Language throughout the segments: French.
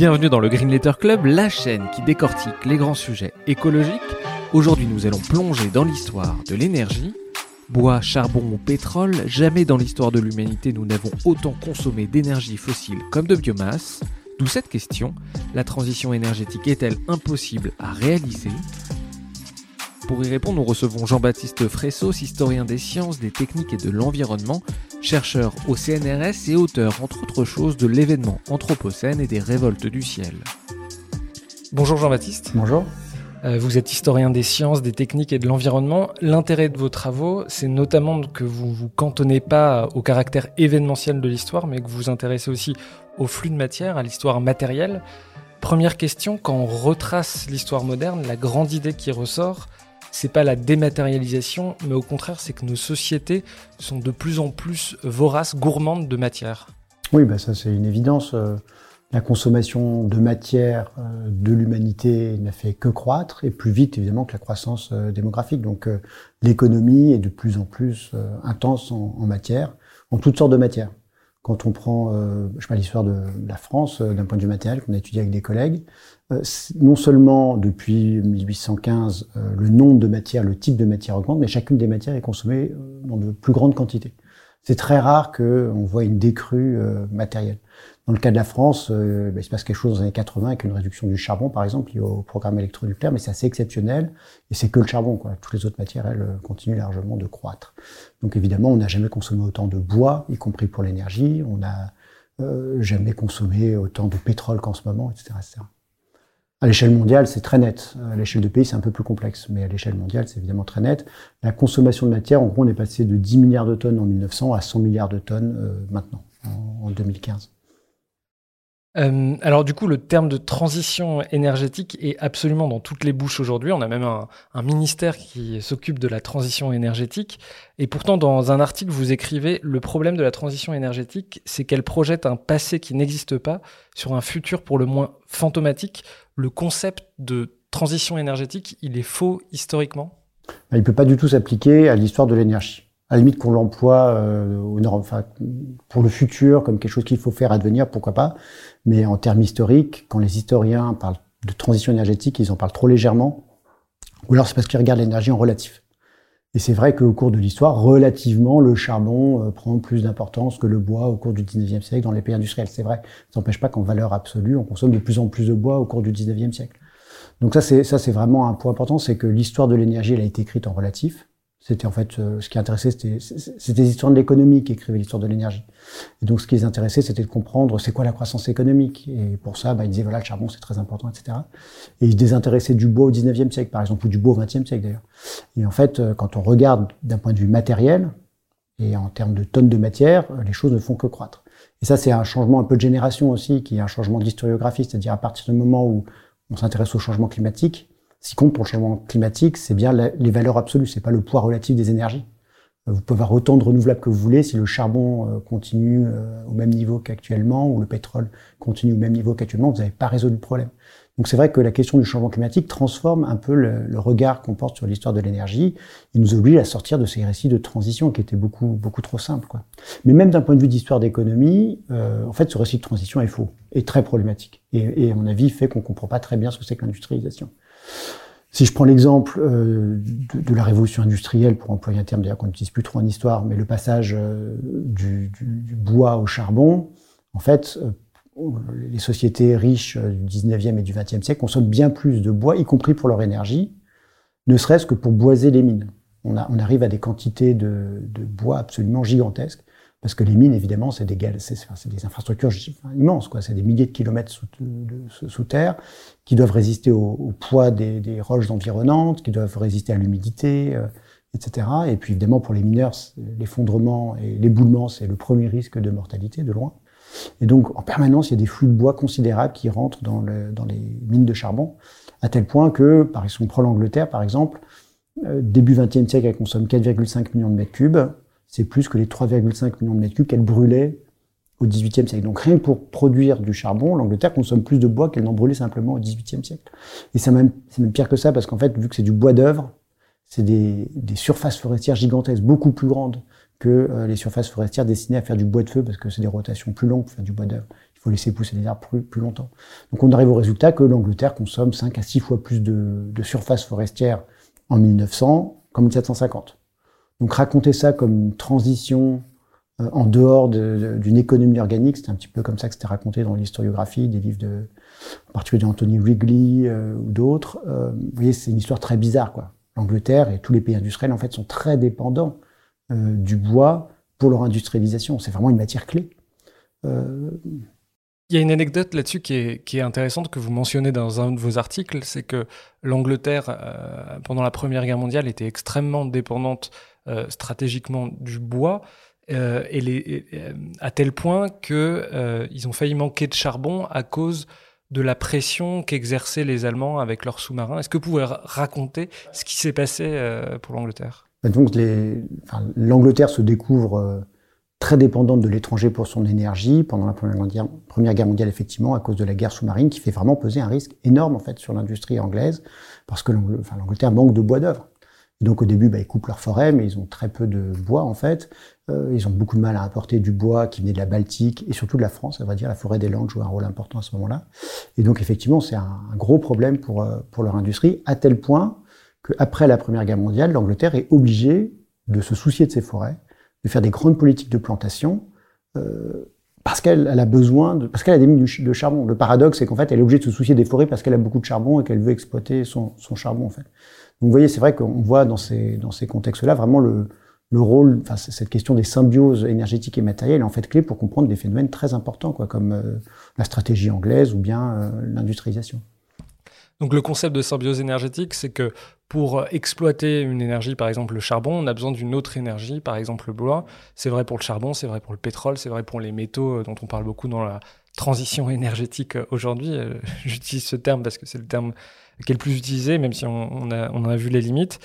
Bienvenue dans le Green Letter Club, la chaîne qui décortique les grands sujets écologiques. Aujourd'hui, nous allons plonger dans l'histoire de l'énergie. Bois, charbon ou pétrole, jamais dans l'histoire de l'humanité nous n'avons autant consommé d'énergie fossile comme de biomasse. D'où cette question, la transition énergétique est-elle impossible à réaliser? Pour y répondre, nous recevons Jean-Baptiste Fressos, historien des sciences, des techniques et de l'environnement, chercheur au CNRS et auteur, entre autres choses, de l'événement Anthropocène et des révoltes du ciel. Bonjour Jean-Baptiste. Bonjour. Euh, vous êtes historien des sciences, des techniques et de l'environnement. L'intérêt de vos travaux, c'est notamment que vous vous cantonnez pas au caractère événementiel de l'histoire, mais que vous vous intéressez aussi au flux de matière, à l'histoire matérielle. Première question, quand on retrace l'histoire moderne, la grande idée qui ressort, c'est pas la dématérialisation, mais au contraire, c'est que nos sociétés sont de plus en plus voraces, gourmandes de matière. Oui, bah ça c'est une évidence. Euh, la consommation de matière euh, de l'humanité n'a fait que croître, et plus vite évidemment que la croissance euh, démographique. Donc l'économie est de plus en plus intense en, matière, en toutes sortes de matières. Quand on prend, je sais pas, l'histoire de la France d'un point de vue matériel qu'on a étudié avec des collègues, euh, non seulement depuis 1815, euh, le nombre de matières, le type de matière augmente, mais chacune des matières est consommée euh, dans de plus grandes quantités. C'est très rare qu'on voit une décrue matérielle. Dans le cas de la France, ben, il se passe quelque chose dans les années 80 avec une réduction du charbon, par exemple, liée au programme électronucléaire, mais c'est assez exceptionnel, et c'est que le charbon. Quoi. Toutes les autres matières, elles, continuent largement de croître. Donc évidemment, on n'a jamais consommé autant de bois, y compris pour l'énergie, on n'a jamais consommé autant de pétrole qu'en ce moment, etc. etc. À l'échelle mondiale, c'est très net. À l'échelle de pays, c'est un peu plus complexe, mais à l'échelle mondiale, c'est évidemment très net. La consommation de matière, en gros, on est passé de 10 milliards de tonnes en 1900 à 100 milliards de tonnes euh, maintenant, en, 2015. Euh, alors du coup, le terme de transition énergétique est absolument dans toutes les bouches aujourd'hui. On a même un, un ministère qui s'occupe de la transition énergétique. Et pourtant, dans un article, vous écrivez, le problème de la transition énergétique, c'est qu'elle projette un passé qui n'existe pas sur un futur pour le moins fantomatique le concept de transition énergétique, il est faux historiquement? Il ne peut pas du tout s'appliquer à l'histoire de l'énergie. À la limite qu'on l'emploie euh, pour le futur comme quelque chose qu'il faut faire advenir, pourquoi pas. Mais en termes historiques, quand les historiens parlent de transition énergétique, ils en parlent trop légèrement. Ou alors c'est parce qu'ils regardent l'énergie en relatif. Et c'est vrai qu'au cours de l'histoire, relativement, le charbon euh, prend plus d'importance que le bois au cours du 19e siècle dans les pays industriels. C'est vrai. Ça n'empêche pas qu'en valeur absolue, on consomme de plus en plus de bois au cours du 19e siècle. Donc ça, c'est, ça, c'est vraiment un point important, c'est que l'histoire de l'énergie, elle a été écrite en relatif. C'était en fait euh, ce qui intéressait, c'était, c'était les histoires de l'économie qui écrivaient l'histoire de l'énergie. Et donc ce qui les intéressait, c'était de comprendre c'est quoi la croissance économique. Et pour ça, bah, ils disaient voilà le charbon c'est très important, etc. Et ils désintéressaient du bois au 19e siècle, par exemple, ou du bois au 20e siècle d'ailleurs. Et en fait, euh, quand on regarde d'un point de vue matériel et en termes de tonnes de matière, euh, les choses ne font que croître. Et ça, c'est un changement un peu de génération aussi, qui est un changement d'historiographie, c'est-à-dire à partir du moment où on s'intéresse au changement climatique, ce qui compte pour le changement climatique, c'est bien les valeurs absolues, c'est pas le poids relatif des énergies. Euh, vous pouvez avoir autant de renouvelables que vous voulez, si le charbon euh, continue euh, au même niveau qu'actuellement, ou le pétrole continue au même niveau qu'actuellement, vous n'avez pas résolu le problème. Donc c'est vrai que la question du changement climatique transforme un peu le, regard qu'on porte sur l'histoire de l'énergie et nous oblige à sortir de ces récits de transition qui étaient beaucoup beaucoup trop simples. Quoi. Mais même d'un point de vue d'histoire d'économie, en fait, ce récit de transition est faux, et très problématique. Et, et à mon avis, fait qu'on comprend pas très bien ce que c'est que l'industrialisation. Si je prends l'exemple euh, de, la révolution industrielle, pour employer un terme d'ailleurs qu'on n'utilise plus trop en histoire, mais le passage euh, du, bois au charbon, en fait, euh, les sociétés riches du 19e et du 20e siècle consomment bien plus de bois, y compris pour leur énergie, ne serait-ce que pour boiser les mines. On, arrive à des quantités de bois absolument gigantesques. Parce que les mines, évidemment, c'est des, infrastructures immenses, quoi. C'est des milliers de kilomètres sous, terre qui doivent résister au, poids des, roches environnantes, qui doivent résister à l'humidité, euh, etc. Et puis, évidemment, pour les mineurs, l'effondrement et l'éboulement, c'est le premier risque de mortalité, de loin. Et donc, en permanence, il y a des flux de bois considérables qui rentrent dans, les mines de charbon, à tel point que, par exemple, on prend l'Angleterre, par exemple, euh, début 20e siècle, elle consomme 4,5 millions de mètres cubes. C'est plus que les 3,5 millions de mètres cubes qu'elle brûlait au XVIIIe siècle. Donc rien que pour produire du charbon, l'Angleterre consomme plus de bois qu'elle n'en brûlait simplement au XVIIIe siècle. Et c'est même, même pire que ça, parce qu'en fait, vu que c'est du bois d'œuvre, c'est des, des, surfaces forestières gigantesques, beaucoup plus grandes que euh, les surfaces forestières destinées à faire du bois de feu, parce que c'est des rotations plus longues pour faire du bois d'œuvre. Il faut laisser pousser les arbres plus, plus, longtemps. Donc on arrive au résultat que l'Angleterre consomme 5 à 6 fois plus de, de surfaces forestières en 1900 qu'en 1750. Donc raconter ça comme une transition euh, en dehors d'une économie organique, c'est un petit peu comme ça que c'était raconté dans l'historiographie des livres de, en particulier d'Anthony Wrigley euh, ou d'autres. Euh, vous voyez, c'est une histoire très bizarre, quoi. L'Angleterre et tous les pays industriels, en fait, sont très dépendants du bois pour leur industrialisation. C'est vraiment une matière clé. Il y a une anecdote là-dessus qui est, intéressante que vous mentionnez dans un de vos articles, c'est que l'Angleterre, pendant la Première Guerre mondiale, était extrêmement dépendante stratégiquement du bois, euh, les, à tel point que ils ont failli manquer de charbon à cause de la pression qu'exerçaient les Allemands avec leurs sous-marins. Est-ce que vous pouvez raconter ce qui s'est passé pour l'Angleterre? Donc l'Angleterre se découvre très dépendante de l'étranger pour son énergie pendant la Première Guerre, mondiale, effectivement, à cause de la guerre sous-marine, qui fait vraiment peser un risque énorme en fait sur l'industrie anglaise, parce que l'Angleterre manque de bois d'œuvre. Donc au début, bah, ils coupent leurs forêts, mais ils ont très peu de bois en fait. Euh, ils ont beaucoup de mal à importer du bois qui venait de la Baltique et surtout de la France. À vrai dire, la forêt des Landes joue un rôle important à ce moment-là. Et donc effectivement, c'est un, gros problème pour euh, pour leur industrie, à tel point qu'après la Première Guerre mondiale, l'Angleterre est obligée de se soucier de ses forêts de faire des grandes politiques de plantation, euh, parce qu'elle a besoin, de, parce qu'elle a des mines de charbon. Le paradoxe, c'est qu'en fait, elle est obligée de se soucier des forêts parce qu'elle a beaucoup de charbon et qu'elle veut exploiter son, son, charbon, en fait. Donc, vous voyez, c'est vrai qu'on voit dans ces, dans ces contextes-là vraiment le, le rôle, enfin, cette question des symbioses énergétiques et matérielles est en fait clé pour comprendre des phénomènes très importants, quoi, comme euh, la stratégie anglaise ou bien euh, l'industrialisation. Donc le concept de symbiose énergétique, c'est que pour exploiter une énergie, par exemple le charbon, on a besoin d'une autre énergie, par exemple le bois. C'est vrai pour le charbon, c'est vrai pour le pétrole, c'est vrai pour les métaux euh, dont on parle beaucoup dans la transition énergétique euh, aujourd'hui. Euh, j'utilise ce terme parce que c'est le terme qui est le plus utilisé, même si on, a, en a vu les limites.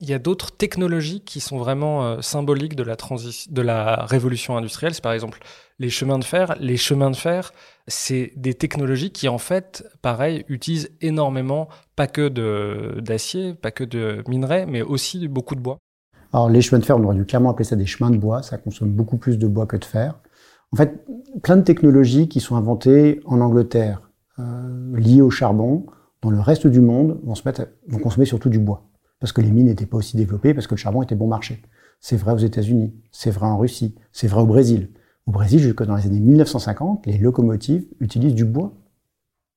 Il y a d'autres technologies qui sont vraiment euh, symboliques de la, de la révolution industrielle. C'est par exemple les chemins de fer. Les chemins de fer, c'est des technologies qui, en fait, pareil, utilisent énormément, pas que d'acier, pas que de minerais, mais aussi beaucoup de bois. Alors, les chemins de fer, on aurait dû clairement appeler ça des chemins de bois. Ça consomme beaucoup plus de bois que de fer. En fait, plein de technologies qui sont inventées en Angleterre, euh, liées au charbon, dans le reste du monde, vont, consommer surtout du bois parce que les mines n'étaient pas aussi développées, parce que le charbon était bon marché. C'est vrai aux États-Unis, c'est vrai en Russie, c'est vrai au Brésil. Au Brésil, jusque dans les années 1950, les locomotives utilisent du bois.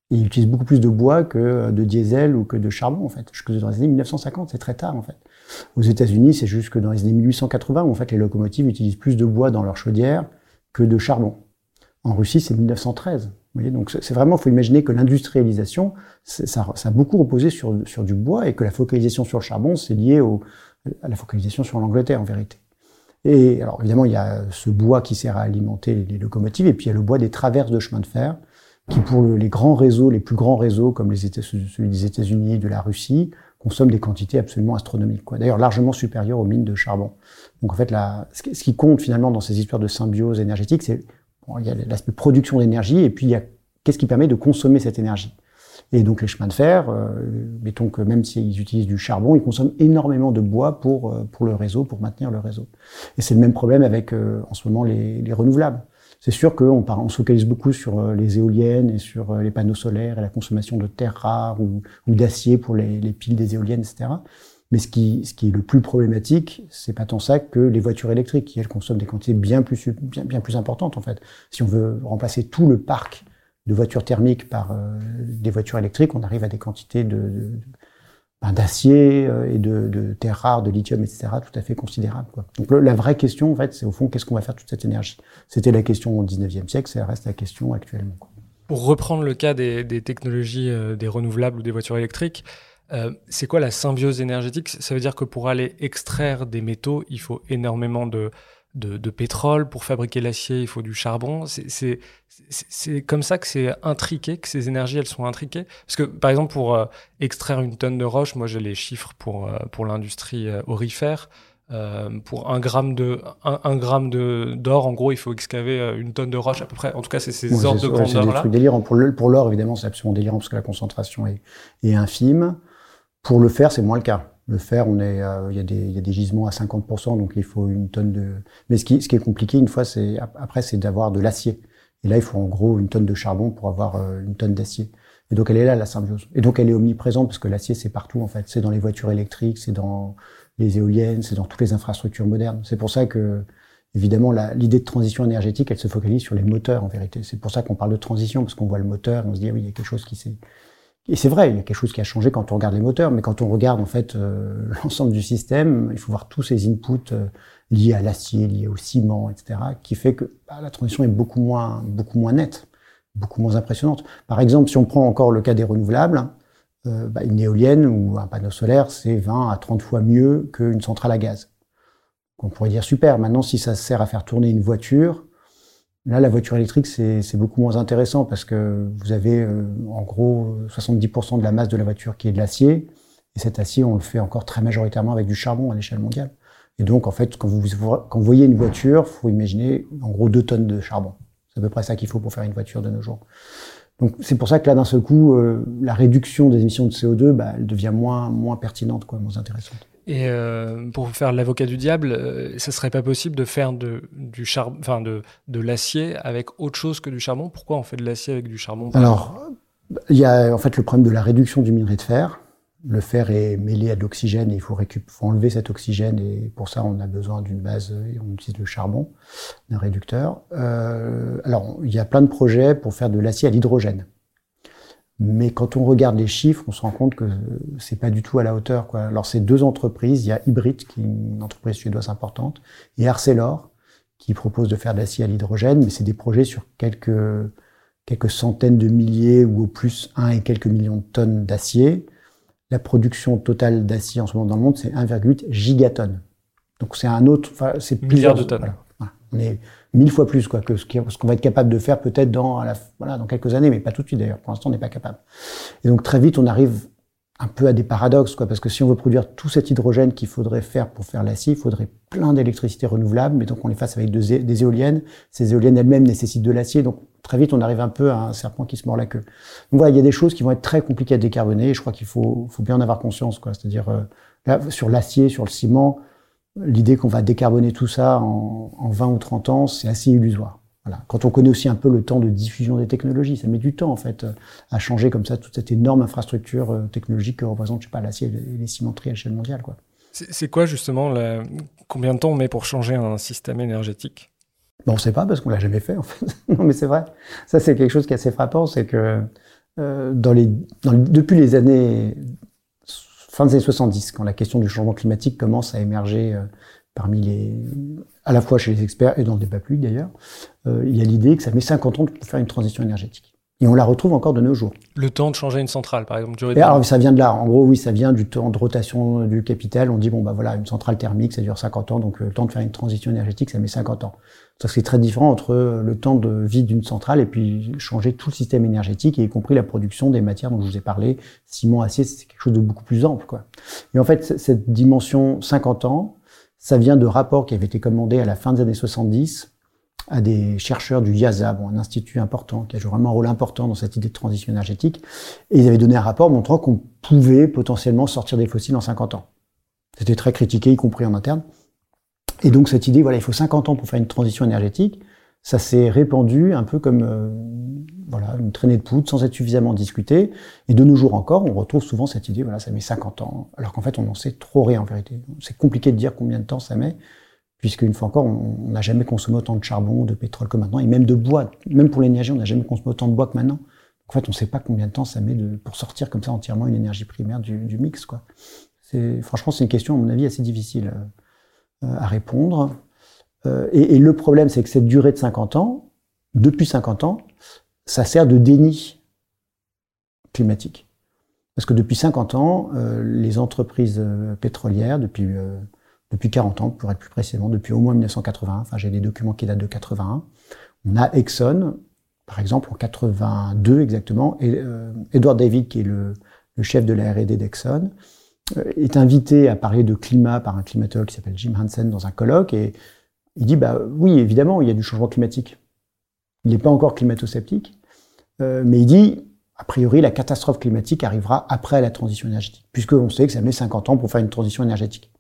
Ils utilisent beaucoup plus de bois que de diesel ou que de charbon, en fait. Jusque dans les années 1950, c'est très tard, en fait. Aux États-Unis, c'est jusque dans les années 1880 où, en fait, les locomotives utilisent plus de bois dans leur chaudière que de charbon. En Russie, c'est 1913 voyez, donc c'est vraiment, il faut imaginer que l'industrialisation, ça, a beaucoup reposé sur, du bois et que la focalisation sur le charbon, c'est lié à la focalisation sur l'Angleterre en vérité. Et alors évidemment, il y a ce bois qui sert à alimenter les, locomotives et puis il y a le bois des traverses de chemin de fer qui, pour les grands réseaux, les plus grands réseaux comme les celui des États-Unis, de la Russie, consomment des quantités absolument astronomiques, quoi. D'ailleurs, largement supérieures aux mines de charbon. Donc en fait, la, ce qui compte finalement dans ces histoires de symbiose énergétique, c'est il y a l'aspect production d'énergie et puis il y a qu'est-ce qui permet de consommer cette énergie? Et donc les chemins de fer, euh, mettons que même s'ils utilisent du charbon, ils consomment énormément de bois pour euh, pour le réseau, pour maintenir le réseau. Et c'est le même problème avec euh, en ce moment les, les renouvelables. C'est sûr qu'on on se focalise beaucoup sur les éoliennes et sur les panneaux solaires et la consommation de terres rares ou, ou d'acier pour les, les, piles des éoliennes, etc. Mais ce qui, ce qui est le plus problématique, c'est pas tant ça que les voitures électriques, qui elles consomment des quantités bien plus, bien, bien plus importantes en fait. Si on veut remplacer tout le parc de voitures thermiques par euh, des voitures électriques, on arrive à des quantités de, ben, d'acier euh, et de, terres rares, de lithium, etc., tout à fait considérables. Donc la vraie question, en fait, c'est au fond, qu'est-ce qu'on va faire de toute cette énergie? C'était la question au 19e siècle, ça reste la question actuellement. Pour reprendre le cas des, technologies euh, des renouvelables ou des voitures électriques, c'est quoi la symbiose énergétique? Ça veut dire que pour aller extraire des métaux, il faut énormément de, de, pétrole. Pour fabriquer l'acier, il faut du charbon. C'est comme ça que c'est intriqué, que ces énergies, elles sont intriquées. Parce que, par exemple, pour euh, extraire une tonne de roche, moi j'ai les chiffres pour, euh, pour l'industrie euh, aurifère. pour un gramme de un, gramme de d'or, en gros, il faut excaver une tonne de roche à peu près. En tout cas, c'est ces ordres de grandeur là. C'est délirant. Pour l'or, pour évidemment, c'est absolument délirant parce que la concentration est, est infime. Pour le fer, c'est moins le cas. Le fer, on est, euh, il, y a des, il y a des gisements à 50%, donc il faut une tonne de. Mais ce qui, ce qui est compliqué, une fois, c'est après, c'est d'avoir de l'acier. Et là, il faut en gros une tonne de charbon pour avoir euh, une tonne d'acier. Et donc, elle est là, la symbiose. Et donc, elle est omniprésente parce que l'acier, c'est partout, en fait. C'est dans les voitures électriques, c'est dans les éoliennes, c'est dans toutes les infrastructures modernes. C'est pour ça que, évidemment, l'idée de transition énergétique, elle se focalise sur les moteurs, en vérité. C'est pour ça qu'on parle de transition, parce qu'on voit le moteur, on se dit, ah oui, il y a quelque chose qui s'est et c'est vrai, il y a quelque chose qui a changé quand on regarde les moteurs, mais quand on regarde en fait euh, l'ensemble du système, il faut voir tous ces inputs euh, liés à l'acier, liés au ciment, etc., qui fait que bah, la transition est beaucoup moins, beaucoup moins nette, beaucoup moins impressionnante. Par exemple, si on prend encore le cas des renouvelables, euh, bah, une éolienne ou un panneau solaire, c'est 20 à 30 fois mieux qu'une centrale à gaz. On pourrait dire super. Maintenant, si ça sert à faire tourner une voiture, Là, la voiture électrique, c'est beaucoup moins intéressant parce que vous avez euh, en gros 70% de la masse de la voiture qui est de l'acier. Et cet acier, on le fait encore très majoritairement avec du charbon à l'échelle mondiale. Et donc, en fait, quand vous, quand vous voyez une voiture, faut imaginer en gros deux tonnes de charbon. C'est à peu près ça qu'il faut pour faire une voiture de nos jours. Donc, c'est pour ça que là, d'un seul coup, euh, la réduction des émissions de CO2, bah, elle devient moins, moins pertinente, quoi, moins intéressante. Et euh, pour faire l'avocat du diable, euh, ce serait pas possible de faire de, du charbon, enfin de, de l'acier avec autre chose que du charbon Pourquoi on fait de l'acier avec du charbon Alors, il y a en fait le problème de la réduction du minerai de fer. Le fer est mêlé à de l'oxygène et il faut, faut enlever cet oxygène et pour ça on a besoin d'une base et on utilise le charbon, d'un réducteur. Euh, alors, il y a plein de projets pour faire de l'acier à l'hydrogène. Mais quand on regarde les chiffres, on se rend compte que c'est pas du tout à la hauteur. Quoi. Alors c'est deux entreprises, il y a Hybrid, qui est une entreprise suédoise importante, et Arcelor, qui propose de faire de l'acier à l'hydrogène, mais c'est des projets sur quelques, quelques centaines de milliers ou au plus un et quelques millions de tonnes d'acier. La production totale d'acier en ce moment dans le monde, c'est 1,8 gigatonnes. Donc c'est un autre, enfin, c'est plusieurs de tonnes. Voilà. On est mille fois plus quoi que ce qu'on va être capable de faire peut-être dans la, voilà dans quelques années, mais pas tout de suite d'ailleurs. Pour l'instant, on n'est pas capable. Et donc très vite, on arrive un peu à des paradoxes, quoi, parce que si on veut produire tout cet hydrogène qu'il faudrait faire pour faire l'acier, il faudrait plein d'électricité renouvelable, mais donc on les fasse avec des éoliennes. Ces éoliennes elles-mêmes nécessitent de l'acier, donc très vite on arrive un peu à un serpent qui se mord la queue. Donc voilà, il y a des choses qui vont être très compliquées à décarboner, et je crois qu'il faut, faut bien en avoir conscience, quoi. C'est-à-dire euh, sur l'acier, sur le ciment, l'idée qu'on va décarboner tout ça en, en 20 ou 30 ans, c'est assez illusoire. Voilà. Quand on connaît aussi un peu le temps de diffusion des technologies, ça met du temps en fait à changer comme ça toute cette énorme infrastructure euh, technologique que représente, je sais pas, l'acier et les cimenteries à l'échelle mondiale. Quoi. C'est quoi justement, la... combien de temps on met pour changer un système énergétique? Ben, On ne sait pas parce qu'on l'a jamais fait en fait. non mais c'est vrai. Ça c'est quelque chose qui est assez frappant, c'est que euh, dans les, dans depuis les années fin des années 70, quand la question du changement climatique commence à émerger euh, parmi les, à la fois chez les experts et dans le débat public d'ailleurs, euh, il y a l'idée que ça met 50 ans pour faire une transition énergétique. Et on la retrouve encore de nos jours. Le temps de changer une centrale, par exemple. Et alors, ça vient de là. En gros, oui, ça vient du temps de rotation du capital. On dit, bon, bah voilà, une centrale thermique, ça dure 50 ans, donc euh, le temps de faire une transition énergétique, ça met 50 ans. Ça, c'est très différent entre le temps de vie d'une centrale et puis changer tout le système énergétique, y compris la production des matières dont je vous ai parlé. Ciment, acier, c'est quelque chose de beaucoup plus ample, quoi. Et en fait, cette dimension 50 ans, ça vient de rapports qui avaient été commandés à la fin des années 70 à des chercheurs du IASA, un institut important, qui a joué vraiment un rôle important dans cette idée de transition énergétique. Et ils avaient donné un rapport montrant qu'on pouvait potentiellement sortir des fossiles en 50 ans. C'était très critiqué, y compris en interne. Et donc cette idée, voilà, il faut 50 ans pour faire une transition énergétique, ça s'est répandu un peu comme euh, voilà une traînée de poudre sans être suffisamment discuté. Et de nos jours encore, on retrouve souvent cette idée, voilà, ça met 50 ans, alors qu'en fait on en sait trop rien en vérité. C'est compliqué de dire combien de temps ça met puisque une fois encore, on n'a jamais consommé autant de charbon, de pétrole que maintenant, et même de bois. Même pour l'énergie, on n'a jamais consommé autant de bois que maintenant. En fait, on ne sait pas combien de temps ça met de, pour sortir comme ça entièrement une énergie primaire du, mix. Franchement, c'est une question, à mon avis, assez difficile euh, à répondre. Euh, et, et, le problème, c'est que cette durée de 50 ans, depuis 50 ans, ça sert de déni climatique. Parce que depuis 50 ans, euh, les entreprises pétrolières, depuis depuis 40 ans, pour être plus précisément, depuis au moins 1981. Enfin, j'ai des documents qui datent de 81. On a Exxon, par exemple, en 82 exactement, et euh, Edward David, qui est le, chef de la R&D d'Exxon, euh, est invité à parler de climat par un climatologue qui s'appelle Jim Hansen dans un colloque, et il dit, bah oui, évidemment, il y a du changement climatique. Il n'est pas encore climato-sceptique, euh, mais il dit, a priori, la catastrophe climatique arrivera après la transition énergétique, puisqu'on sait que ça met 50 ans pour faire une transition énergétique.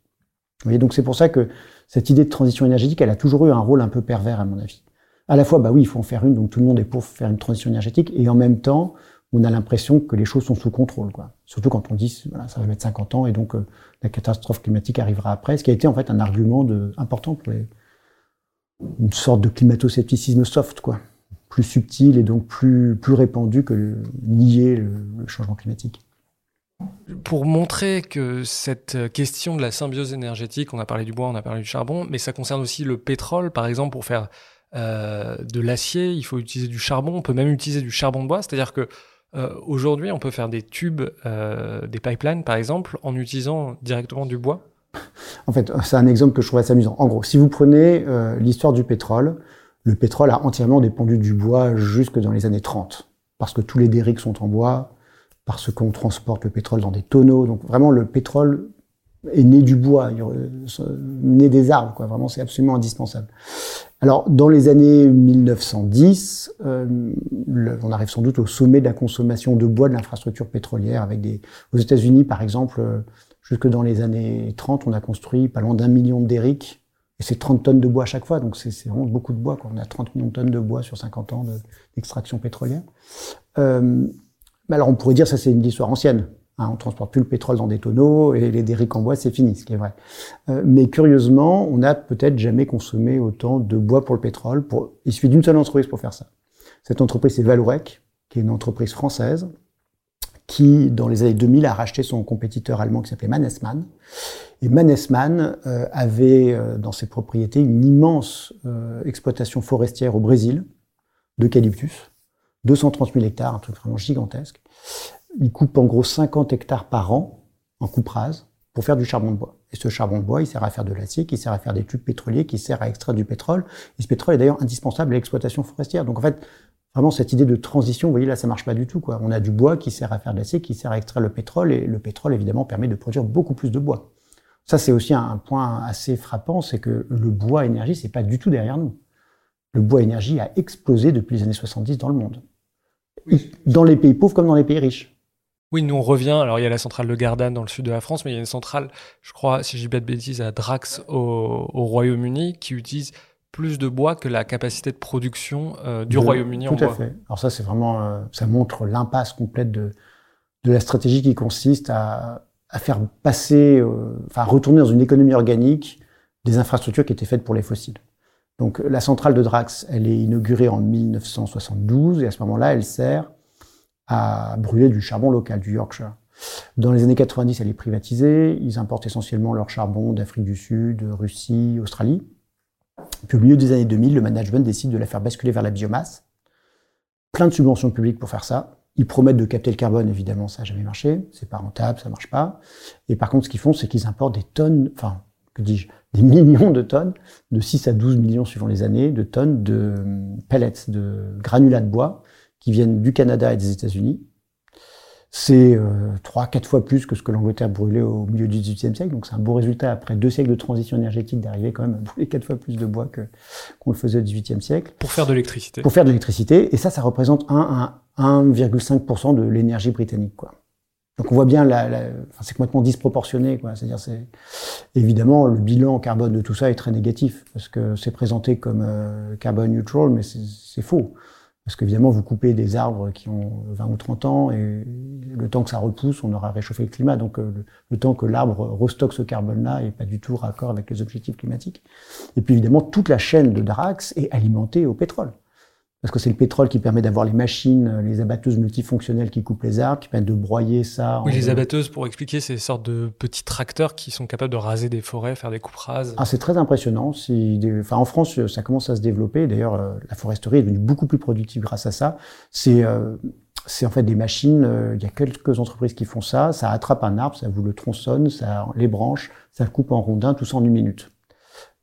Voyez, donc c'est pour ça que cette idée de transition énergétique, elle a toujours eu un rôle un peu pervers, à mon avis. À la fois, bah oui, il faut en faire une, donc tout le monde est pour faire une transition énergétique, et en même temps, on a l'impression que les choses sont sous contrôle, quoi. Surtout quand on dit, voilà, ça va mettre 50 ans, et donc euh, la catastrophe climatique arrivera après, ce qui a été en fait un argument de, important pour les, une sorte de climato-scepticisme soft, quoi, plus subtil et donc plus plus répandu que nier le changement climatique. Pour montrer que cette question de la symbiose énergétique, on a parlé du bois, on a parlé du charbon, mais ça concerne aussi le pétrole, par exemple, pour faire euh, de l'acier, il faut utiliser du charbon, on peut même utiliser du charbon de bois, c'est-à-dire que euh, aujourd'hui, on peut faire des tubes, euh, des pipelines, par exemple, en utilisant directement du bois. En fait, c'est un exemple que je trouve assez amusant. En gros, si vous prenez l'histoire du pétrole, le pétrole a entièrement dépendu du bois jusque dans les années 30, parce que tous les dériques sont en bois, parce qu'on transporte le pétrole dans des tonneaux. Donc vraiment, le pétrole est né du bois, né des arbres, quoi. Vraiment, c'est absolument indispensable. Alors, dans les années 1910, euh, on arrive sans doute au sommet de la consommation de bois de l'infrastructure pétrolière, avec des. Aux États-Unis, par exemple, euh, jusque dans les années 30, on a construit pas loin d'un million de derricks, et c'est 30 tonnes de bois à chaque fois, donc c'est vraiment beaucoup de bois. Quoi. On a 30 millions de tonnes de bois sur 50 ans d'extraction pétrolière. Euh, alors on pourrait dire ça c'est une histoire ancienne. Hein, on transporte plus le pétrole dans des tonneaux et les dériques en bois c'est fini, ce qui est vrai. Euh, mais curieusement, on n'a peut-être jamais consommé autant de bois pour le pétrole. Pour... Il suffit d'une seule entreprise pour faire ça. Cette entreprise c'est Vallourec, qui est une entreprise française qui, dans les années 2000, a racheté son compétiteur allemand qui s'appelait Mannesmann. Et Mannesmann euh, avait euh, dans ses propriétés une immense exploitation forestière au Brésil d'eucalyptus 230 000 hectares, un truc vraiment gigantesque. Il coupe en gros 50 hectares par an en coupe rase pour faire du charbon de bois. Et ce charbon de bois, il sert à faire de l'acier, qui sert à faire des tubes pétroliers, qui sert à extraire du pétrole. Et ce pétrole est d'ailleurs indispensable à l'exploitation forestière. Donc en fait, vraiment cette idée de transition, vous voyez là, ça marche pas du tout. Quoi. On a du bois qui sert à faire de l'acier, qui sert à extraire le pétrole, et le pétrole évidemment permet de produire beaucoup plus de bois. Ça, c'est aussi un point assez frappant, c'est que le bois énergie, c'est pas du tout derrière nous. Le bois énergie a explosé depuis les années 70 dans le monde dans les pays pauvres comme dans les pays riches. Oui, nous on revient. Alors il y a la centrale de Gardanne dans le sud de la France, mais il y a une centrale, je crois, si je dis pas de bêtises, à Drax au, Royaume-Uni qui utilise plus de bois que la capacité de production euh, du Royaume-Uni en bois. Tout à fait. Alors ça, c'est vraiment, euh, ça montre l'impasse complète de, de la stratégie qui consiste à, à faire passer, euh, enfin retourner dans une économie organique des infrastructures qui étaient faites pour les fossiles. Donc la centrale de Drax, elle est inaugurée en 1972 et à ce moment-là, elle sert à brûler du charbon local, du Yorkshire. Dans les années 90, elle est privatisée. Ils importent essentiellement leur charbon d'Afrique du Sud, Russie, Australie. Puis au milieu des années 2000, le management décide de la faire basculer vers la biomasse. Plein de subventions publiques pour faire ça. Ils promettent de capter le carbone, évidemment, ça n'a jamais marché. C'est pas rentable, ça marche pas. Et par contre, ce qu'ils font, c'est qu'ils importent des tonnes, enfin, que dis-je, des millions de tonnes, de 6 à 12 millions suivant les années, de tonnes de pellets, de granulats de bois qui viennent du Canada et des États-Unis. C'est euh, 3-4 fois plus que ce que l'Angleterre brûlait au milieu du XVIIIe siècle. Donc c'est un beau résultat après deux siècles de transition énergétique d'arriver quand même à brûler 4 fois plus de bois que qu'on le faisait au XVIIIe siècle. Pour faire de l'électricité. Pour faire de l'électricité. Et ça, ça représente 1,5% de l'énergie britannique. quoi. Donc on voit bien, la, la enfin, c'est complètement disproportionné. C'est-à-dire, c'est évidemment le bilan carbone de tout ça est très négatif parce que c'est présenté comme euh, carbone neutral, mais c'est faux. Parce qu'évidemment, vous coupez des arbres qui ont 20 ou 30 ans et le temps que ça repousse, on aura réchauffé le climat. Donc euh, le, temps que l'arbre restocke ce carbone-là est pas du tout raccord avec les objectifs climatiques. Et puis évidemment, toute la chaîne de Drax est alimentée au pétrole parce que c'est le pétrole qui permet d'avoir les machines, les abatteuses multifonctionnelles qui coupent les arbres, qui permettent de broyer ça. Oui, les abatteuses, pour expliquer, c'est des sortes de petits tracteurs qui sont capables de raser des forêts, faire des coupes rases. Ah, c'est très impressionnant. Si enfin, en France, ça commence à se développer. D'ailleurs, euh, la foresterie est devenue beaucoup plus productive grâce à ça. C'est, euh, c'est en fait des machines, euh, il y a quelques entreprises qui font ça, ça attrape un arbre, ça vous le tronçonne, ça les branches, ça le coupe en rondins, tout ça en une minute.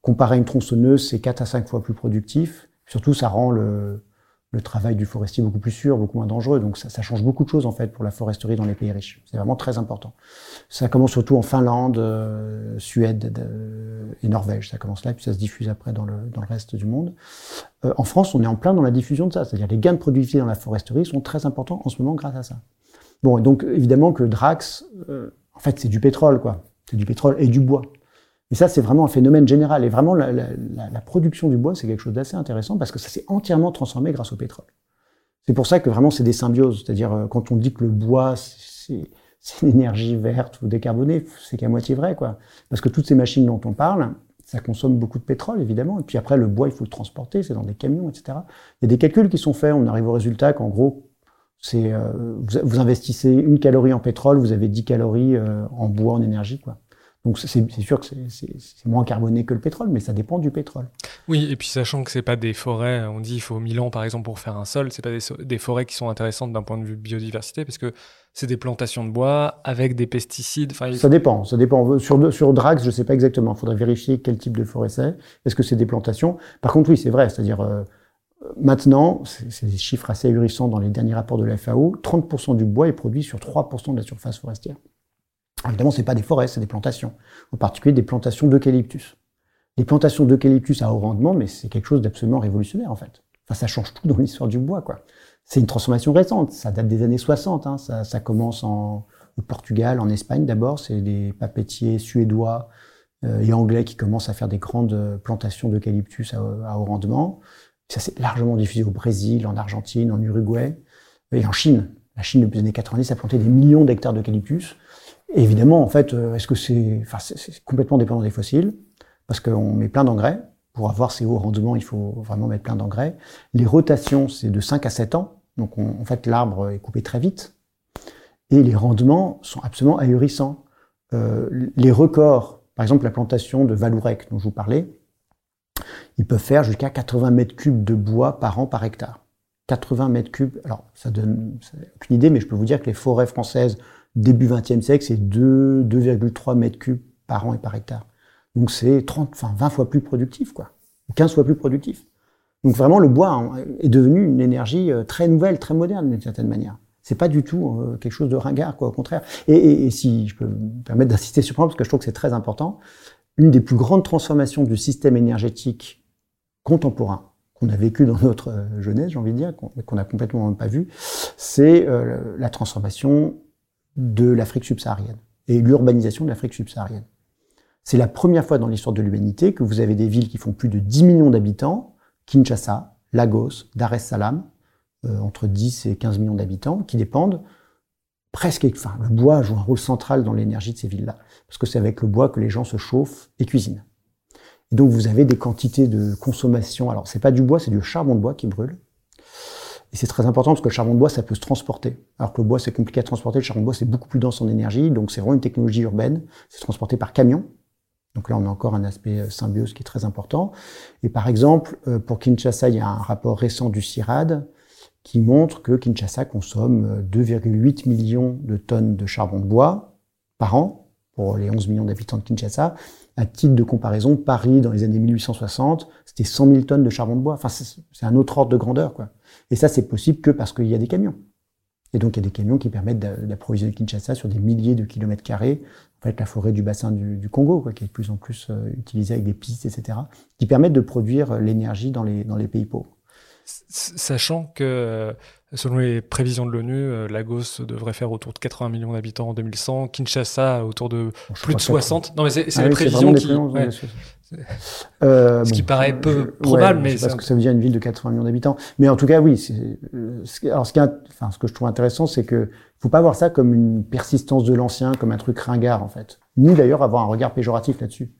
Comparé à une tronçonneuse, c'est 4 à 5 fois plus productif. Surtout, ça rend le, le travail du forestier beaucoup plus sûr, beaucoup moins dangereux. Donc ça, change beaucoup de choses en fait pour la foresterie dans les pays riches. C'est vraiment très important. Ça commence surtout en Finlande, euh, Suède et Norvège. Ça commence là, puis ça se diffuse après dans le, dans le reste du monde. Euh, en France, on est en plein dans la diffusion de ça. C'est-à-dire les gains de productivité dans la foresterie sont très importants en ce moment grâce à ça. Bon, et donc évidemment que Drax, euh, en fait, c'est du pétrole, quoi. C'est du pétrole et du bois. Et ça, c'est vraiment un phénomène général. Et vraiment, la, la, la production du boit, c'est quelque chose d'assez intéressant parce que ça s'est entièrement transformé grâce au pétrole. C'est pour ça que vraiment, c'est des symbioses. C'est-à-dire, euh, quand on dit que le bois, c'est une énergie verte ou décarbonée, c'est qu'à moitié vrai, quoi. Parce que toutes ces machines dont on parle, ça consomme beaucoup de pétrole, évidemment. Et puis après, le bois, il faut le transporter, c'est dans des camions, etc. Il y a des calculs qui sont faits. On arrive au résultat qu'en gros, c'est euh, vous, vous, investissez une calorie en pétrole, vous avez 10 calories euh, en bois, en énergie, quoi. Donc c'est sûr que c'est moins carboné que le pétrole, mais ça dépend du pétrole. Oui, et puis sachant que c'est pas des forêts, on dit il faut 1000 ans par exemple pour faire un sol, c'est pas des, des, forêts qui sont intéressantes d'un point de vue biodiversité, parce que c'est des plantations de bois avec des pesticides. Enfin, ça dépend, ça dépend. Sur, sur Drax, je sais pas exactement. Il faudrait vérifier quel type de forêt c'est. Est-ce que c'est des plantations? Par contre, oui, c'est vrai. C'est-à-dire euh, maintenant, c'est des chiffres assez ahurissants dans les derniers rapports de la FAO. 30% du bois est produit sur 3% de la surface forestière. Évidemment, c'est pas des forêts, c'est des plantations. En particulier des plantations d'eucalyptus. Les plantations d'eucalyptus à haut rendement, mais c'est quelque chose d'absolument révolutionnaire en fait. Enfin, ça change tout dans l'histoire du bois, quoi. C'est une transformation récente. Ça date des années 60. Hein. Ça, ça, commence en, au Portugal, en Espagne d'abord. C'est des papetiers suédois euh, et anglais qui commencent à faire des grandes plantations d'eucalyptus à, à, haut rendement. Ça s'est largement diffusé au Brésil, en Argentine, en Uruguay et en Chine. La Chine, depuis les années 90, a planté des millions d'hectares d'eucalyptus évidemment, en fait, euh, est-ce que c'est, enfin, c'est complètement dépendant des fossiles, parce qu'on met plein d'engrais. Pour avoir ces hauts rendements, il faut vraiment mettre plein d'engrais. Les rotations, c'est de 5 à 7 ans. Donc, en fait, l'arbre est coupé très vite. Et les rendements sont absolument ahurissants. Euh, les records, par exemple, la plantation de Valourec, dont je vous parlais, ils peuvent faire jusqu'à 80 mètres cubes de bois par an par hectare. 80 mètres cubes. Alors, ça donne aucune idée, mais je peux vous dire que les forêts françaises début 20e siècle, c'est 2,3 mètres cubes par an et par hectare. Donc c'est 30, enfin 20 fois plus productif, quoi. 15 fois plus productif. Donc vraiment, le bois hein, est devenu une énergie euh, très nouvelle, très moderne d'une certaine manière. C'est pas du tout euh, quelque chose de ringard, quoi, au contraire. Et, si je peux me permettre d'insister sur ce point, parce que je trouve que c'est très important, une des plus grandes transformations du système énergétique contemporain qu'on a vécu dans notre euh, jeunesse, j'ai envie de dire, qu'on n'a complètement pas vu, c'est la transformation de l'Afrique subsaharienne et l'urbanisation de l'Afrique subsaharienne. C'est la première fois dans l'histoire de l'humanité que vous avez des villes qui font plus de 10 millions d'habitants, Kinshasa, Lagos, Dar es Salaam, euh, entre 10 et 15 millions d'habitants, qui dépendent presque, enfin, le bois joue un rôle central dans l'énergie de ces villes-là, parce que c'est avec le bois que les gens se chauffent et cuisinent. Et donc vous avez des quantités de consommation. Alors c'est pas du bois, c'est du charbon de bois qui brûle. Et c'est très important parce que le charbon de bois, ça peut se transporter. Alors que le bois, c'est compliqué à transporter. Le charbon de bois, c'est beaucoup plus dense en énergie. Donc, c'est vraiment une technologie urbaine. C'est transporté par camion. Donc là, on a encore un aspect euh, symbiose qui est très important. Et par exemple, euh, pour Kinshasa, il y a un rapport récent du CIRAD qui montre que Kinshasa consomme 2,8 euh, millions de tonnes de charbon de bois par an pour les 11 millions d'habitants de Kinshasa. À titre de comparaison, Paris, dans les années 1860, c'était 100 000 tonnes de charbon de bois. Enfin, c'est un autre ordre de grandeur, quoi. Et ça, c'est possible que parce qu'il y a des camions. Et donc, il y a des camions qui permettent d'approvisionner Kinshasa sur des milliers de kilomètres carrés. En fait, la forêt du bassin du, Congo, quoi, qui est de plus en plus euh, utilisée avec des pistes, etc., qui permettent de produire euh, l'énergie dans les, dans les pays pauvres. Sachant que, euh, selon les prévisions de l'ONU, Lagos devrait faire autour de 80 millions d'habitants en 2100, Kinshasa autour de plus de 60. Non, mais c'est ah les prévisions qui. Euh, ce qui paraît peu probable, mais parce que ça veut dire une ville de 80 millions d'habitants. Mais en tout cas, oui. Euh, alors, ce, qui enfin, ce que je trouve intéressant, c'est que faut pas voir ça comme une persistance de l'ancien, comme un truc ringard en fait, ni d'ailleurs avoir un regard péjoratif là-dessus,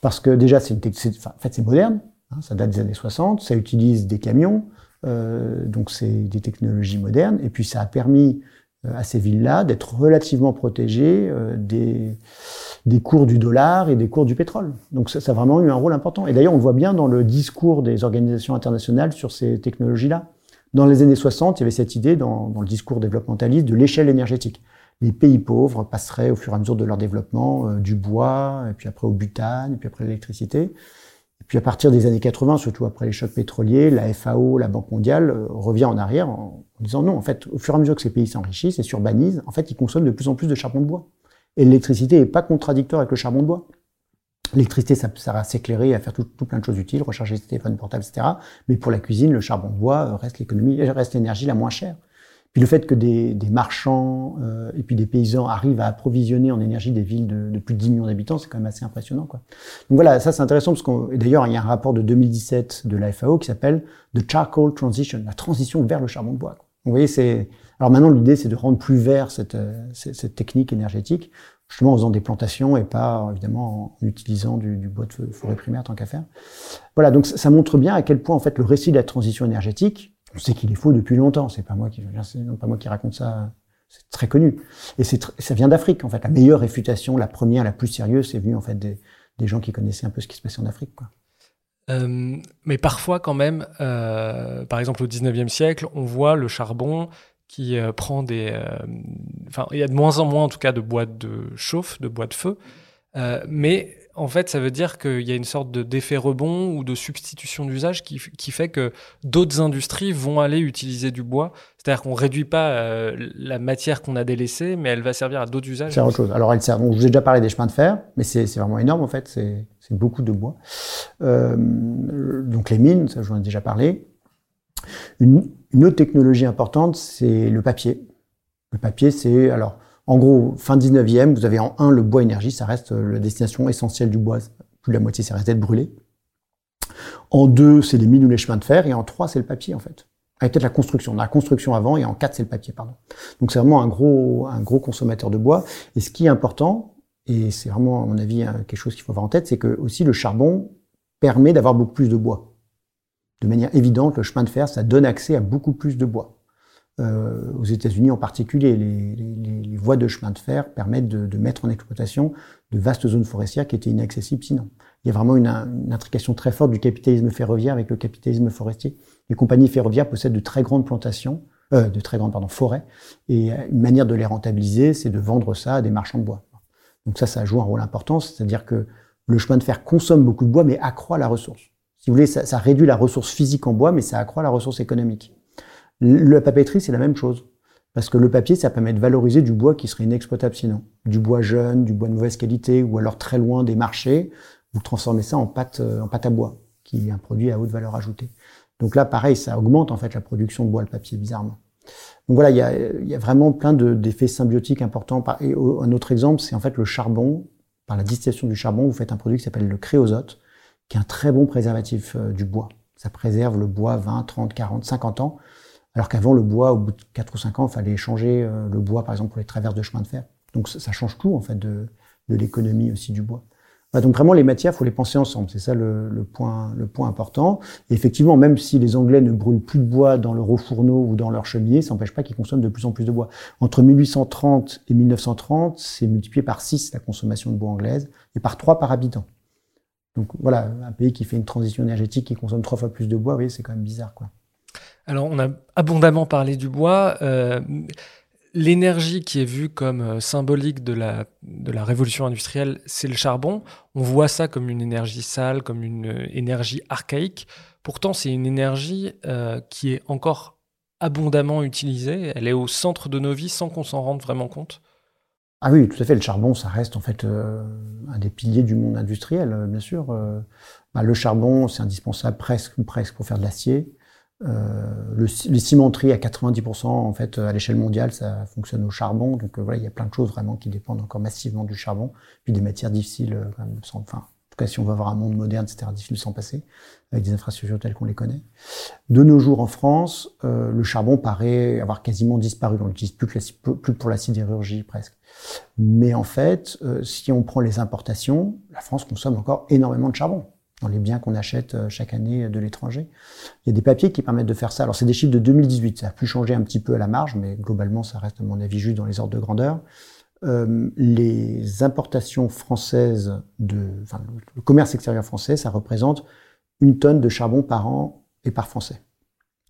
parce que déjà, c'est en fait, c'est moderne. Hein, ça date des années 60. Ça utilise des camions, euh, donc c'est des technologies modernes. Et puis, ça a permis euh, à ces villes-là d'être relativement protégées euh, des, cours du dollar et des cours du pétrole. Donc ça, a vraiment eu un rôle important. Et d'ailleurs, on le voit bien dans le discours des organisations internationales sur ces technologies-là. Dans les années 60, il y avait cette idée dans, le discours développementaliste de l'échelle énergétique. Les pays pauvres passeraient au fur et à mesure de leur développement du bois, et puis après au butane, et puis après l'électricité. Puis à partir des années 80, surtout après les chocs pétroliers, la FAO, la Banque mondiale euh, revient en arrière en, en disant non, en fait, au fur et à mesure que ces pays s'enrichissent et s'urbanisent, en fait, ils consomment de plus en plus de charbon de bois. Et l'électricité n'est pas contradictoire avec le charbon de bois. L'électricité, ça sert à s'éclairer, à faire tout, tout, plein de choses utiles, recharger ses téléphones portables, etc. Mais pour la cuisine, le charbon de bois euh, reste l'économie, euh, reste l'énergie la moins chère. Puis le fait que des, des marchands euh, et puis des paysans arrivent à approvisionner en énergie des villes de, de plus de 10 millions d'habitants, c'est quand même assez impressionnant. Quoi. Donc voilà, ça c'est intéressant parce qu'on d'ailleurs il y a un rapport de 2017 de la FAO qui s'appelle The Charcoal Transition, la transition vers le charbon de bois. Quoi. Vous voyez, c'est alors maintenant l'idée c'est de rendre plus vert cette, cette, cette technique énergétique justement en faisant des plantations et pas évidemment en utilisant du, du bois de forêt primaire tant qu'à faire. Voilà, donc ça montre bien à quel point en fait le récit de la transition énergétique, on sait qu'il est faux depuis longtemps. C'est pas moi qui, pas moi qui raconte ça. C'est très connu. Et c'est ça vient d'Afrique en fait. La meilleure réfutation, la première, la plus sérieuse, c'est venu en fait des, des, gens qui connaissaient un peu ce qui se passait en Afrique. Quoi. Euh, mais parfois quand même, euh, par exemple au 19e siècle, on voit le charbon qui euh, prend des. Euh, enfin, il y a de moins en moins, en tout cas, de boîtes de chauffe, de boîtes de feu. Euh, mais en fait, ça veut dire qu'il y a une sorte d'effet rebond ou de substitution d'usage qui, fait que d'autres industries vont aller utiliser du bois. C'est-à-dire qu'on réduit pas euh, la matière qu'on a délaissée, mais elle va servir à d'autres usages. C'est autre chose. Alors, elle sert. Bon, je vous ai déjà parlé des chemins de fer, mais c'est vraiment énorme en fait. C'est beaucoup de bois. Euh, donc les mines, ça, je vous en ai déjà parlé. Une, une autre technologie importante, c'est le papier. Le papier, c'est alors en gros fin 19e, vous avez en un le bois énergie, ça reste la destination essentielle du bois. Plus de la moitié, ça reste d'être brûlé. En deux, c'est les mines ou les chemins de fer, et en trois, c'est le papier en fait. Avec peut-être la construction. La construction avant, et en quatre, c'est le papier, pardon. Donc c'est vraiment un gros, un gros consommateur de bois. Et ce qui est important, et c'est vraiment à mon avis quelque chose qu'il faut avoir en tête, c'est que aussi le charbon permet d'avoir beaucoup plus de bois de manière évidente, le chemin de fer, ça donne accès à beaucoup plus de bois. Euh, aux États-Unis en particulier, les, les, les, voies de chemin de fer permettent de, de, mettre en exploitation de vastes zones forestières qui étaient inaccessibles sinon. Il y a vraiment une, une, intrication très forte du capitalisme ferroviaire avec le capitalisme forestier. Les compagnies ferroviaires possèdent de très grandes plantations, euh, de très grandes pardon, forêts, et une manière de les rentabiliser, c'est de vendre ça à des marchands de bois. Donc ça, ça joue un rôle important, c'est-à-dire que le chemin de fer consomme beaucoup de bois, mais accroît la ressource. Si vous voulez, ça, ça, réduit la ressource physique en bois, mais ça accroît la ressource économique. La papeterie, c'est la même chose. Parce que le papier, ça permet de valoriser du bois qui serait inexploitable sinon. Du bois jeune, du bois de mauvaise qualité, ou alors très loin des marchés. Vous transformez ça en pâte, en pâte à bois, qui est un produit à haute valeur ajoutée. Donc là, pareil, ça augmente en fait la production de bois, le papier, bizarrement. Donc voilà, il y a, il y a vraiment plein d'effets symbiotiques importants. Et un autre exemple, c'est en fait le charbon. Par la distillation du charbon, vous faites un produit qui s'appelle le créosote, qui est un très bon préservatif euh, du bois. Ça préserve le bois 20, 30, 40, 50 ans, alors qu'avant le bois, au bout de 4 ou 5 ans, il fallait changer euh, le bois, par exemple, pour les traverses de chemin de fer. Donc ça, ça change tout, en fait, de, de l'économie aussi du bois. Voilà, donc vraiment, les matières, faut les penser ensemble. C'est ça le, le, point, le point important. Et effectivement, même si les Anglais ne brûlent plus de bois dans leur fourneau ou dans leur chemier, ça n'empêche pas qu'ils consomment de plus en plus de bois. Entre 1830 et 1930, c'est multiplié par 6 la consommation de bois anglaise et par 3 par habitant. Donc voilà, un pays qui fait une transition énergétique qui consomme trois fois plus de bois, oui, c'est quand même bizarre, quoi. Alors, on a abondamment parlé du bois. Euh, L'énergie qui est vue comme euh, symbolique de la, de la révolution industrielle, c'est le charbon. On voit ça comme une énergie sale, comme une euh, énergie archaïque. Pourtant, c'est une énergie qui est encore abondamment utilisée. Elle est au centre de nos vies sans qu'on s'en rende vraiment compte. Ah oui, tout à fait. Le charbon, ça reste en fait un des piliers du monde industriel, bien sûr. Bah, le charbon, c'est indispensable presque, presque pour faire de l'acier. Le, les cimenteries à 90% en fait à l'échelle mondiale, ça fonctionne au charbon. Donc voilà, il y a plein de choses vraiment qui dépendent encore massivement du charbon. Puis des matières difficiles, quand même, sans, enfin, en tout cas, si on veut avoir un monde moderne, etc., difficile de s'en passer, avec des infrastructures telles qu'on les connaît. De nos jours en France, euh, le charbon paraît avoir quasiment disparu. On l'utilise plus, plus pour la sidérurgie presque. Mais en fait, euh, si on prend les importations, la France consomme encore énormément de charbon dans les biens qu'on achète euh, chaque année de l'étranger. Il y a des papiers qui permettent de faire ça. Alors c'est des chiffres de 2018, ça a pu changer un petit peu à la marge, mais globalement ça reste à mon avis juste dans les ordres de grandeur. Euh, les importations françaises de, enfin, le commerce extérieur français, ça représente une tonne de charbon par an et par français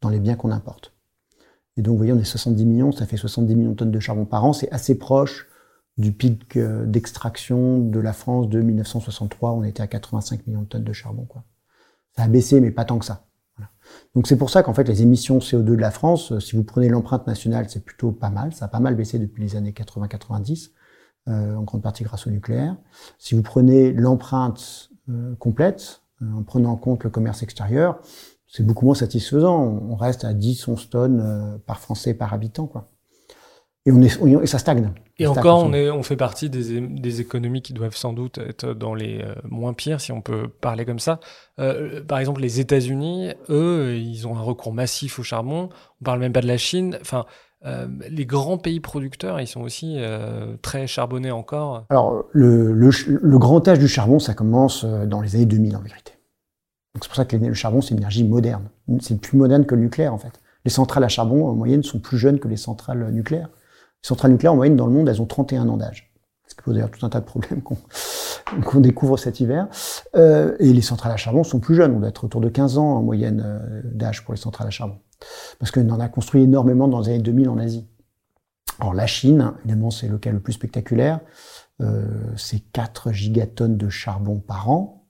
dans les biens qu'on importe. Et donc, vous voyez, on est 70 millions, ça fait 70 millions de tonnes de charbon par an. C'est assez proche du pic euh, d'extraction de la France de 1963. On était à 85 millions de tonnes de charbon. Quoi. Ça a baissé, mais pas tant que ça. Donc c'est pour ça qu'en fait les émissions CO2 de la France, euh, si vous prenez l'empreinte nationale, c'est plutôt pas mal. Ça a pas mal baissé depuis les années 80-90, euh, en grande partie grâce au nucléaire. Si vous prenez l'empreinte euh, complète, en prenant en compte le commerce extérieur, c'est beaucoup moins satisfaisant. On reste à 10-11 tonnes par Français par habitant. Quoi. Et, on est, et ça stagne. Et encore, on, est, on fait partie des, des, économies qui doivent sans doute être dans les euh, moins pires, si on peut parler comme ça. Euh, par exemple, les États-Unis, eux, ils ont un recours massif au charbon. On parle même pas de la Chine. Enfin, euh, les grands pays producteurs, ils sont aussi euh, très charbonnés encore. Alors, le, le, le, grand âge du charbon, ça commence euh, dans les années 2000 en vérité. C'est pour ça que le charbon, c'est une énergie moderne. C'est plus moderne que le nucléaire, en fait. Les centrales à charbon, en moyenne, sont plus jeunes que les centrales nucléaires. Les centrales nucléaires, en moyenne, dans le monde, elles ont 31 ans d'âge. Ce qui pose d'ailleurs tout un tas de problèmes qu'on découvre cet hiver. Euh, et les centrales à charbon sont plus jeunes. On doit être autour de 15 ans en moyenne euh, d'âge pour les centrales à charbon. Parce qu'on en a construit énormément dans les années 2000 en Asie. Alors la Chine, évidemment, c'est le cas le plus spectaculaire. Euh, c'est 4 gigatonnes de charbon par an.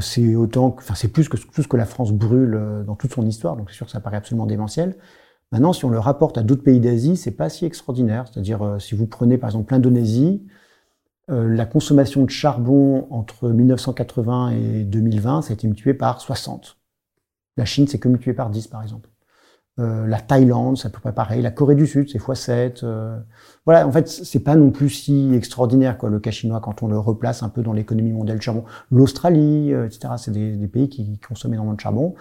C'est c'est plus que tout ce que la France brûle dans toute son histoire. Donc c'est sûr que ça paraît absolument démentiel. Maintenant, si on le rapporte à d'autres pays d'Asie, c'est pas si extraordinaire. C'est-à-dire, euh, si vous prenez par exemple l'Indonésie, euh, la consommation de charbon entre 1980 et 2020, ça a été multiplié par 60. La Chine, c'est que multiplié par 10, par exemple. Euh, la Thaïlande, c'est à peu près pareil. La Corée du Sud, c'est x7. Euh. Voilà, en fait, c'est pas non plus si extraordinaire, quoi, le cas chinois, quand on le replace un peu dans l'économie mondiale du charbon. L'Australie, etc., c'est des, des, pays qui consomment énormément de charbon.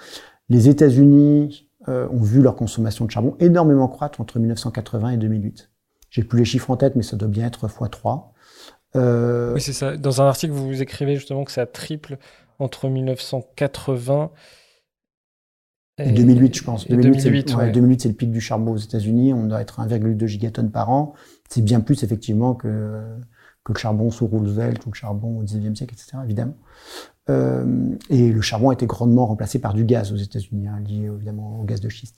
Les États-Unis, euh, ont vu leur consommation de charbon énormément croître entre 1980 et 2008. J'ai plus les chiffres en tête, mais ça doit bien être x3. Euh... Oui, c'est ça. Dans un article, vous écrivez justement que ça triple entre 1980 et 2008, je pense. 2008, c'est ouais. c'est le pic du charbon aux États-Unis. On doit être 1,2 gigatonnes par an. C'est bien plus, effectivement, que, que le charbon sous Roosevelt ou le charbon au 19e siècle, etc., évidemment. Euh, et le charbon a été grandement remplacé par du gaz aux États-Unis, hein, lié évidemment au gaz de schiste.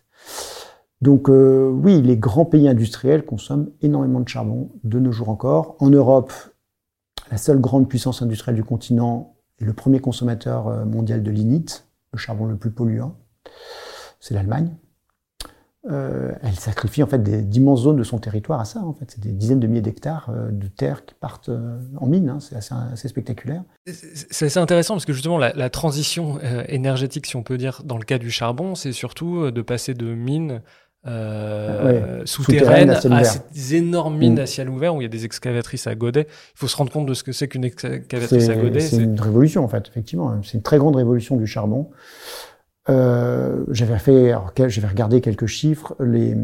Donc euh, oui, les grands pays industriels consomment énormément de charbon de nos jours encore. En Europe, la seule grande puissance industrielle du continent est le premier consommateur euh, mondial de lignite, le charbon le plus polluant, c'est l'Allemagne. Euh, elle sacrifie en fait d'immenses zones de son territoire à ça. En fait, c'est des dizaines de milliers d'hectares euh, de terre qui partent euh, en mine. Hein. C'est assez, assez, spectaculaire. C'est assez intéressant parce que justement la, la transition énergétique, si on peut dire, dans le cas du charbon, c'est surtout de passer de mines euh, ouais, souterraines à, à, ces énormes mines mmh. à ciel ouvert où il y a des excavatrices à godet. Il faut se rendre compte de ce que c'est qu'une excavatrice à godet. C'est une révolution en fait, effectivement. C'est une très grande révolution du charbon. Euh, j'avais fait, j'avais regardé quelques chiffres, les,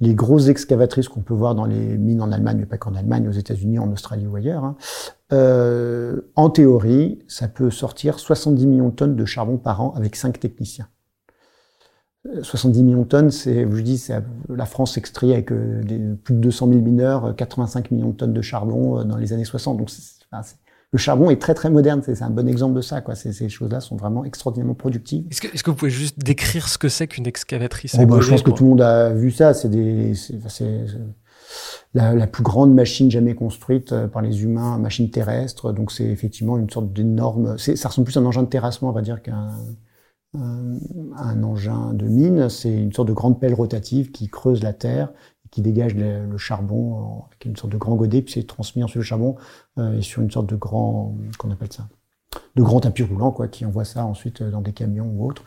les grosses excavatrices qu'on peut voir dans les mines en Allemagne, mais pas qu'en Allemagne, aux États-Unis, en Australie ou ailleurs. Hein, euh, en théorie, ça peut sortir 70 millions de tonnes de charbon par an avec 5 techniciens. 70 millions de tonnes, c'est, je dis, c'est la France extrait avec euh, plus de 200 000 mineurs, 85 millions de tonnes de charbon euh, dans les années 60. Donc, c'est, enfin, le charbon est très très moderne. C'est un bon exemple de ça. Quoi. Ces, ces choses-là sont vraiment extraordinairement productives. Est-ce que, est que, vous pouvez juste décrire ce que c'est qu'une excavatrice oh, bah, Je pense que tout le monde a vu ça. C'est des, la, la, plus grande machine jamais construite euh, par les humains, machine terrestre. Donc c'est effectivement une sorte d'énorme. Ça ressemble plus à un engin de terrassement, on va dire, qu'un un, un engin de mine. C'est une sorte de grande pelle rotative qui creuse la terre qui dégage le, le charbon avec une sorte de grand godet, puis c'est transmis ensuite le charbon euh, et sur une sorte de grand, qu'on appelle ça, de tapis roulant, quoi, qui envoie ça ensuite euh, dans des camions ou autres.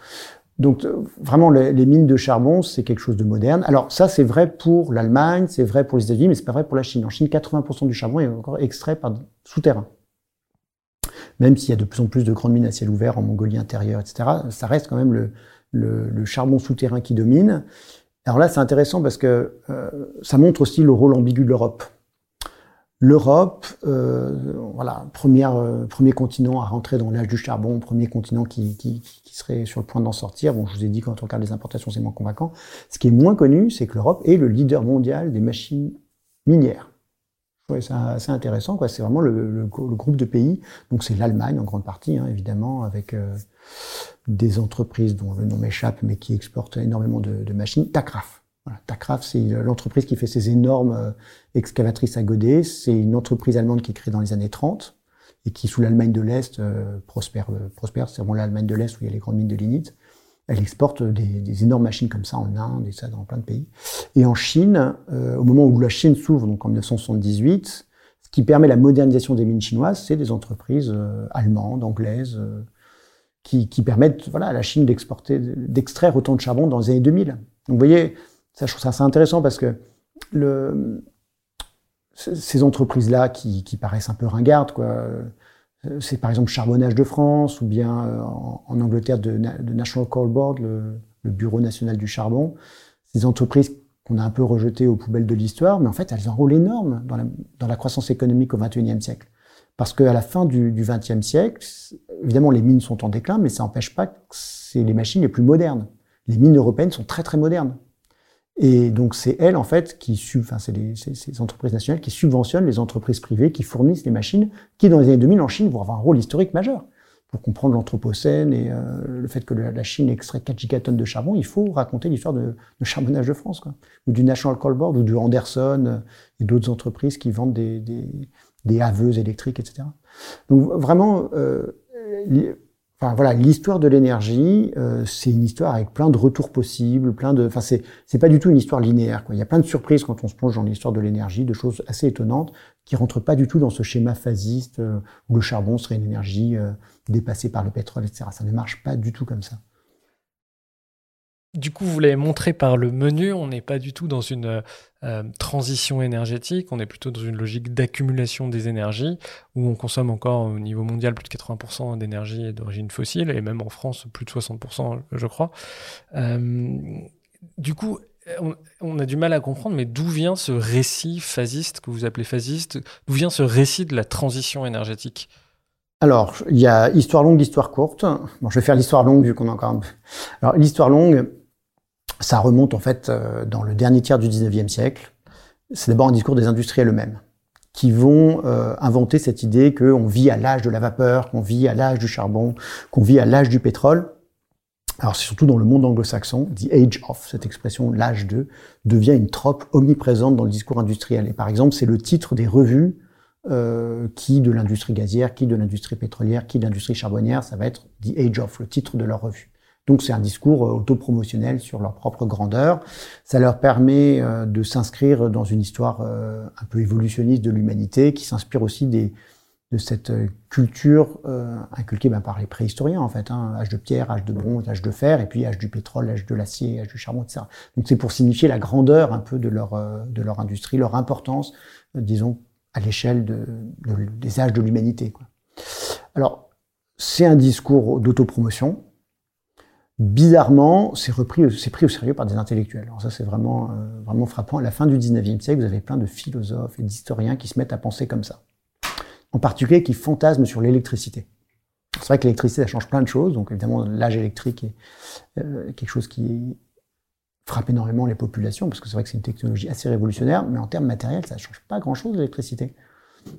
Donc euh, vraiment, les, mines de charbon, c'est quelque chose de moderne. Alors ça, c'est vrai pour l'Allemagne, c'est vrai pour les États-Unis, mais c'est pas vrai pour la Chine. En Chine, 80% du charbon est encore extrait par souterrain. Même s'il y a de plus en plus de grandes mines à ciel ouvert en Mongolie intérieure, etc., ça reste quand même le charbon souterrain qui domine. Alors là, c'est intéressant parce que euh, ça montre aussi le rôle ambigu de l'Europe. L'Europe, euh, voilà, euh, premier continent à rentrer dans l'âge du charbon, premier continent qui, serait sur le point d'en sortir. Bon, je vous ai dit quand on regarde les importations, c'est moins convaincant. Ce qui est moins connu, c'est que l'Europe est le leader mondial des machines minières. C'est assez intéressant. C'est vraiment le, groupe de pays. Donc c'est l'Allemagne en grande partie, hein, évidemment, avec des entreprises dont le nom m'échappe, mais qui exportent énormément de, machines. Takraf. Voilà, Tacraft, c'est l'entreprise qui fait ces énormes excavatrices à godet. C'est une entreprise allemande qui est créée dans les années 30 et qui, sous l'Allemagne de l'Est, prospère. prospère c'est vraiment l'Allemagne de l'Est où il y a les grandes mines de lignite. Elle exporte des, énormes machines comme ça en Inde et ça dans plein de pays. Et en Chine, au moment où la Chine s'ouvre, donc en 1978, ce qui permet la modernisation des mines chinoises, c'est des entreprises euh, allemandes, anglaises, euh, qui, permettent voilà, à la Chine d'exporter, d'extraire autant de charbon dans les années 2000. Donc vous voyez, ça, je trouve ça assez intéressant parce que ces entreprises-là qui, paraissent un peu ringardes, quoi, euh, c'est par exemple Charbonnage de France ou bien en, Angleterre de, National Coal Board, le, Bureau national du charbon. Ces entreprises qu'on a un peu rejeté aux poubelles de l'histoire, mais en fait, elles ont un rôle énorme dans la, dans la croissance économique au XXIe siècle. Parce qu'à la fin du XXe siècle, évidemment, les mines sont en déclin, mais ça n'empêche pas que c'est les machines les plus modernes. Les mines européennes sont très très modernes. Et donc c'est elles en fait qui enfin c'est ces entreprises nationales qui subventionnent les entreprises privées qui fournissent les machines qui dans les années 2000 en Chine vont avoir un rôle historique majeur pour comprendre l'Anthropocène et euh, le fait que la Chine extrait 4 gigatonnes de charbon, il faut raconter l'histoire de, charbonnage de France, quoi. ou du National Coal Board, ou du Anderson euh, et d'autres entreprises qui vendent des, des haveuses électriques, etc. Donc vraiment, euh, Enfin voilà, l'histoire de l'énergie, euh, c'est une histoire avec plein de retours possibles, plein de. Enfin c'est c'est pas du tout une histoire linéaire. Quoi. Il y a plein de surprises quand on se plonge dans l'histoire de l'énergie, de choses assez étonnantes qui rentrent pas du tout dans ce schéma phasiste euh, où le charbon serait une énergie euh, dépassée par le pétrole, etc. Ça ne marche pas du tout comme ça. Du coup, vous l'avez montré par le menu, on n'est pas du tout dans une euh, transition énergétique, on est plutôt dans une logique d'accumulation des énergies, où on consomme encore au niveau mondial plus de 80% d'énergie d'origine fossile, et même en France plus de 60%, je crois. Euh, du coup, on, a du mal à comprendre, mais d'où vient ce récit phasiste que vous appelez phasiste? D'où vient ce récit de la transition énergétique? Alors, il y a histoire longue, histoire courte. Bon, je vais faire l'histoire longue vu qu'on a encore un peu. Alors, l'histoire longue, ça remonte en fait euh, dans le dernier tiers du 19e siècle. C'est d'abord un discours des industriels eux-mêmes qui vont euh, inventer cette idée qu'on vit à l'âge de la vapeur, qu'on vit à l'âge du charbon, qu'on vit à l'âge du pétrole. Alors c'est surtout dans le monde anglo-saxon, the age of, cette expression l'âge de, devient une trope omniprésente dans le discours industriel. Et par exemple, c'est le titre des revues euh, qui de l'industrie gazière, qui de l'industrie pétrolière, qui de l'industrie charbonnière, ça va être the age of, le titre de leur revue. Donc c'est un discours euh, autopromotionnel sur leur propre grandeur. Ça leur permet euh, de s'inscrire dans une histoire un peu évolutionniste de l'humanité, qui s'inspire aussi des, de cette culture inculquée ben, par les préhistoriens en fait, hein, âge de pierre, âge de bronze, âge de fer, et puis âge du pétrole, âge de l'acier, âge du charbon, etc. Donc c'est pour signifier la grandeur un peu de leur de leur industrie, leur importance, disons à l'échelle de, des âges de l'humanité. Alors c'est un discours d'autopromotion bizarrement, c'est repris, c'est pris au sérieux par des intellectuels. Alors ça, c'est vraiment, euh, vraiment frappant. À la fin du 19e siècle, vous avez plein de philosophes et d'historiens qui se mettent à penser comme ça. En particulier, qui fantasment sur l'électricité. C'est vrai que l'électricité, ça change plein de choses. Donc, évidemment, l'âge électrique est euh, quelque chose qui frappe énormément les populations, parce que c'est vrai que c'est une technologie assez révolutionnaire, mais en termes matériels, ça ne change pas grand-chose, l'électricité.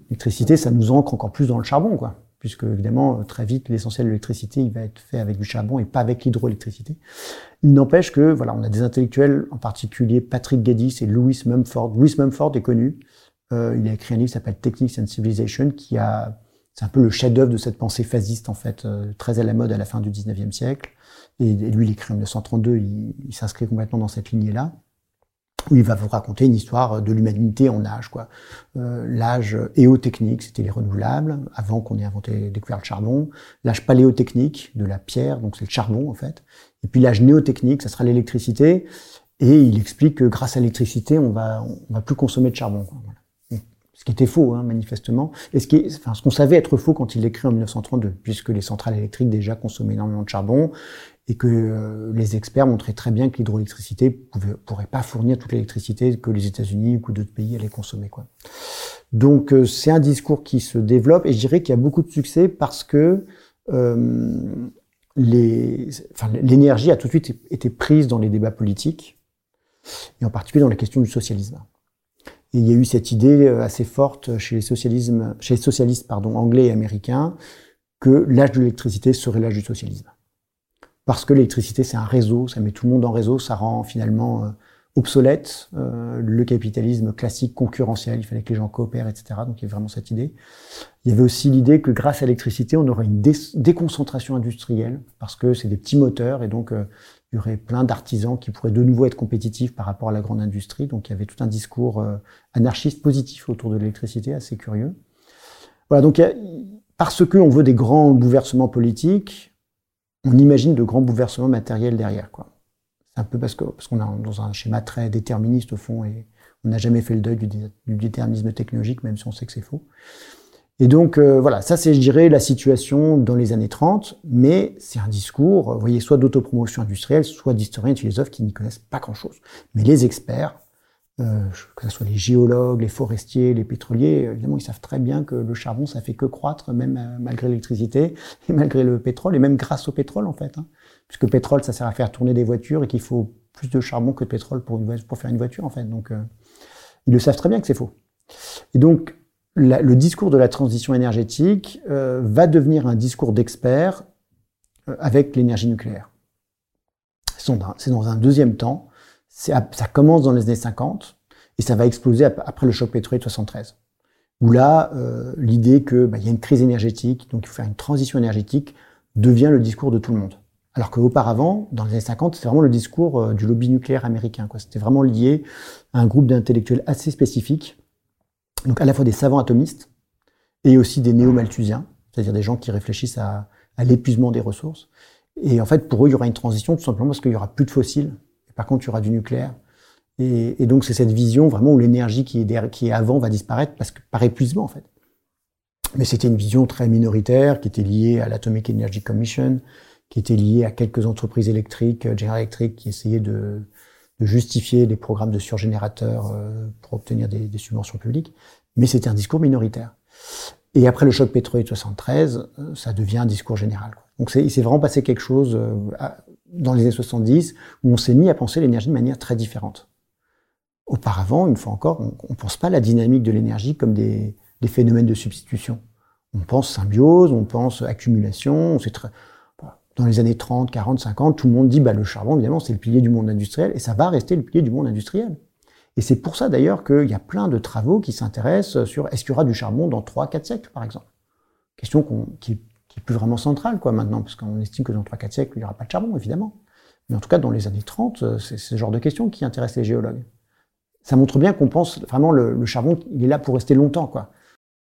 L'électricité, ça nous ancre encore plus dans le charbon, quoi puisque évidemment très vite l'essentiel de l'électricité il va être fait avec du charbon et pas avec l'hydroélectricité. Il n'empêche que voilà, on a des intellectuels, en particulier Patrick Geddes et Louis Mumford. Louis Mumford est connu. Euh, il a écrit un livre qui s'appelle Techniques and Civilization, qui a c'est un peu le chef-d'œuvre de cette pensée phasiste en fait, euh, très à la mode à la fin du 19e siècle. Et, lui, il écrit en 1932, il, s'inscrit complètement dans cette lignée-là où il va vous raconter une histoire de l'humanité en âge. quoi. Euh, l'âge éotechnique, c'était les renouvelables, avant qu'on ait inventé, découvert le charbon. L'âge paléotechnique, de la pierre, donc c'est le charbon en fait. Et puis l'âge néotechnique, ça sera l'électricité. Et il explique que grâce à l'électricité, on va, on va plus consommer de charbon. Ce qui était faux, hein, manifestement. Et ce qui enfin, ce qu'on savait être faux quand il l'écrit en 1932, puisque les centrales électriques déjà consommaient énormément de charbon et que euh, les experts montraient très bien que l'hydroélectricité ne pourrait pas fournir toute l'électricité que les États-Unis ou d'autres pays allaient consommer. Quoi. Donc euh, c'est un discours qui se développe et je dirais qu'il y a beaucoup de succès parce que euh, l'énergie a tout de suite été prise dans les débats politiques et en particulier dans la question du socialisme. Et il y a eu cette idée assez forte chez les, socialistes pardon, anglais et américains que l'âge de l'électricité serait l'âge du socialisme parce que l'électricité c'est un réseau, ça met tout le monde en réseau, ça rend finalement euh, obsolète, le capitalisme classique concurrentiel, il fallait que les gens coopèrent, etc. Donc il y avait vraiment cette idée. Il y avait aussi l'idée que grâce à l'électricité, on aurait une déconcentration industrielle, parce que c'est des petits moteurs, et donc il y aurait plein d'artisans qui pourraient de nouveau être compétitifs par rapport à la grande industrie. Donc il y avait tout un discours euh, anarchiste positif autour de l'électricité, assez curieux. Voilà, donc parce qu'on veut des grands bouleversements politiques, on imagine de grands bouleversements matériels derrière. Quoi. C'est un peu parce qu'on parce qu'on est dans un schéma très déterministe au fond et on n'a jamais fait le deuil du déterminisme technologique, même si on sait que c'est faux. Et donc euh, voilà, ça c'est je dirais la situation dans les années 30, mais c'est un discours, vous voyez, soit d'autopromotion industrielle, soit d'historiens et de philosophes qui n'y connaissent pas grand-chose. Mais les experts, euh, que ce soit les géologues, les forestiers, les pétroliers, évidemment, ils savent très bien que le charbon, ça fait que croître, même euh, malgré l'électricité et malgré le pétrole, et même grâce au pétrole en fait. Hein. Puisque le pétrole, ça sert à faire tourner des voitures et qu'il faut plus de charbon que de pétrole pour, pour faire une voiture en fait. Donc, ils le savent très bien que c'est faux. Et donc, le discours de la transition énergétique euh, va devenir un discours d'experts euh, avec l'énergie nucléaire. C'est dans un deuxième temps. Ça commence dans les années 50 et ça va exploser après le choc pétrolier de 73. Où là, euh, l'idée qu'il bah, y a une crise énergétique, donc il faut faire une transition énergétique, devient le discours de tout le monde. Alors qu'auparavant, dans les années 50, c'était vraiment le discours du lobby nucléaire américain. C'était vraiment lié à un groupe d'intellectuels assez spécifiques donc à la fois des savants atomistes et aussi des néo-malthusiens, c'est-à-dire des gens qui réfléchissent à, l'épuisement des ressources. Et en fait, pour eux, il y aura une transition tout simplement parce qu'il y aura plus de fossiles. Et par contre, il y aura du nucléaire. Et, donc, c'est cette vision vraiment où l'énergie qui est, avant va disparaître parce que par épuisement, en fait. Mais c'était une vision très minoritaire qui était liée à l'Atomic Energy Commission, qui était liée à quelques entreprises électriques, euh, General Electric, qui essayaient de, de justifier des programmes de surgénérateurs euh, pour obtenir des, subventions publiques, mais c'était un discours minoritaire. Et après le choc pétrolier de 73, euh, ça devient un discours général. Donc il s'est vraiment passé quelque chose euh, dans les années 70 où on s'est mis à penser l'énergie de manière très différente. Auparavant, une fois encore, on ne pense pas la dynamique de l'énergie comme des, phénomènes de substitution. On pense symbiose, on pense accumulation, on très, dans les années 30, 40, 50, tout le monde dit bah, le charbon, évidemment, c'est le pilier du monde industriel et ça va rester le pilier du monde industriel. Et c'est pour ça d'ailleurs qu'il y a plein de travaux qui s'intéressent sur est-ce qu'il y aura du charbon dans 3, 4 siècles, par exemple? Question qui, qui est plus vraiment centrale, quoi, maintenant, parce qu'on estime que dans 3, 4 siècles, il n'y aura pas de charbon, évidemment. Mais en tout cas, dans les années 30, c'est ce genre de questions qui intéressent les géologues. Ça montre bien qu'on pense vraiment le, le charbon, il est là pour rester longtemps, quoi.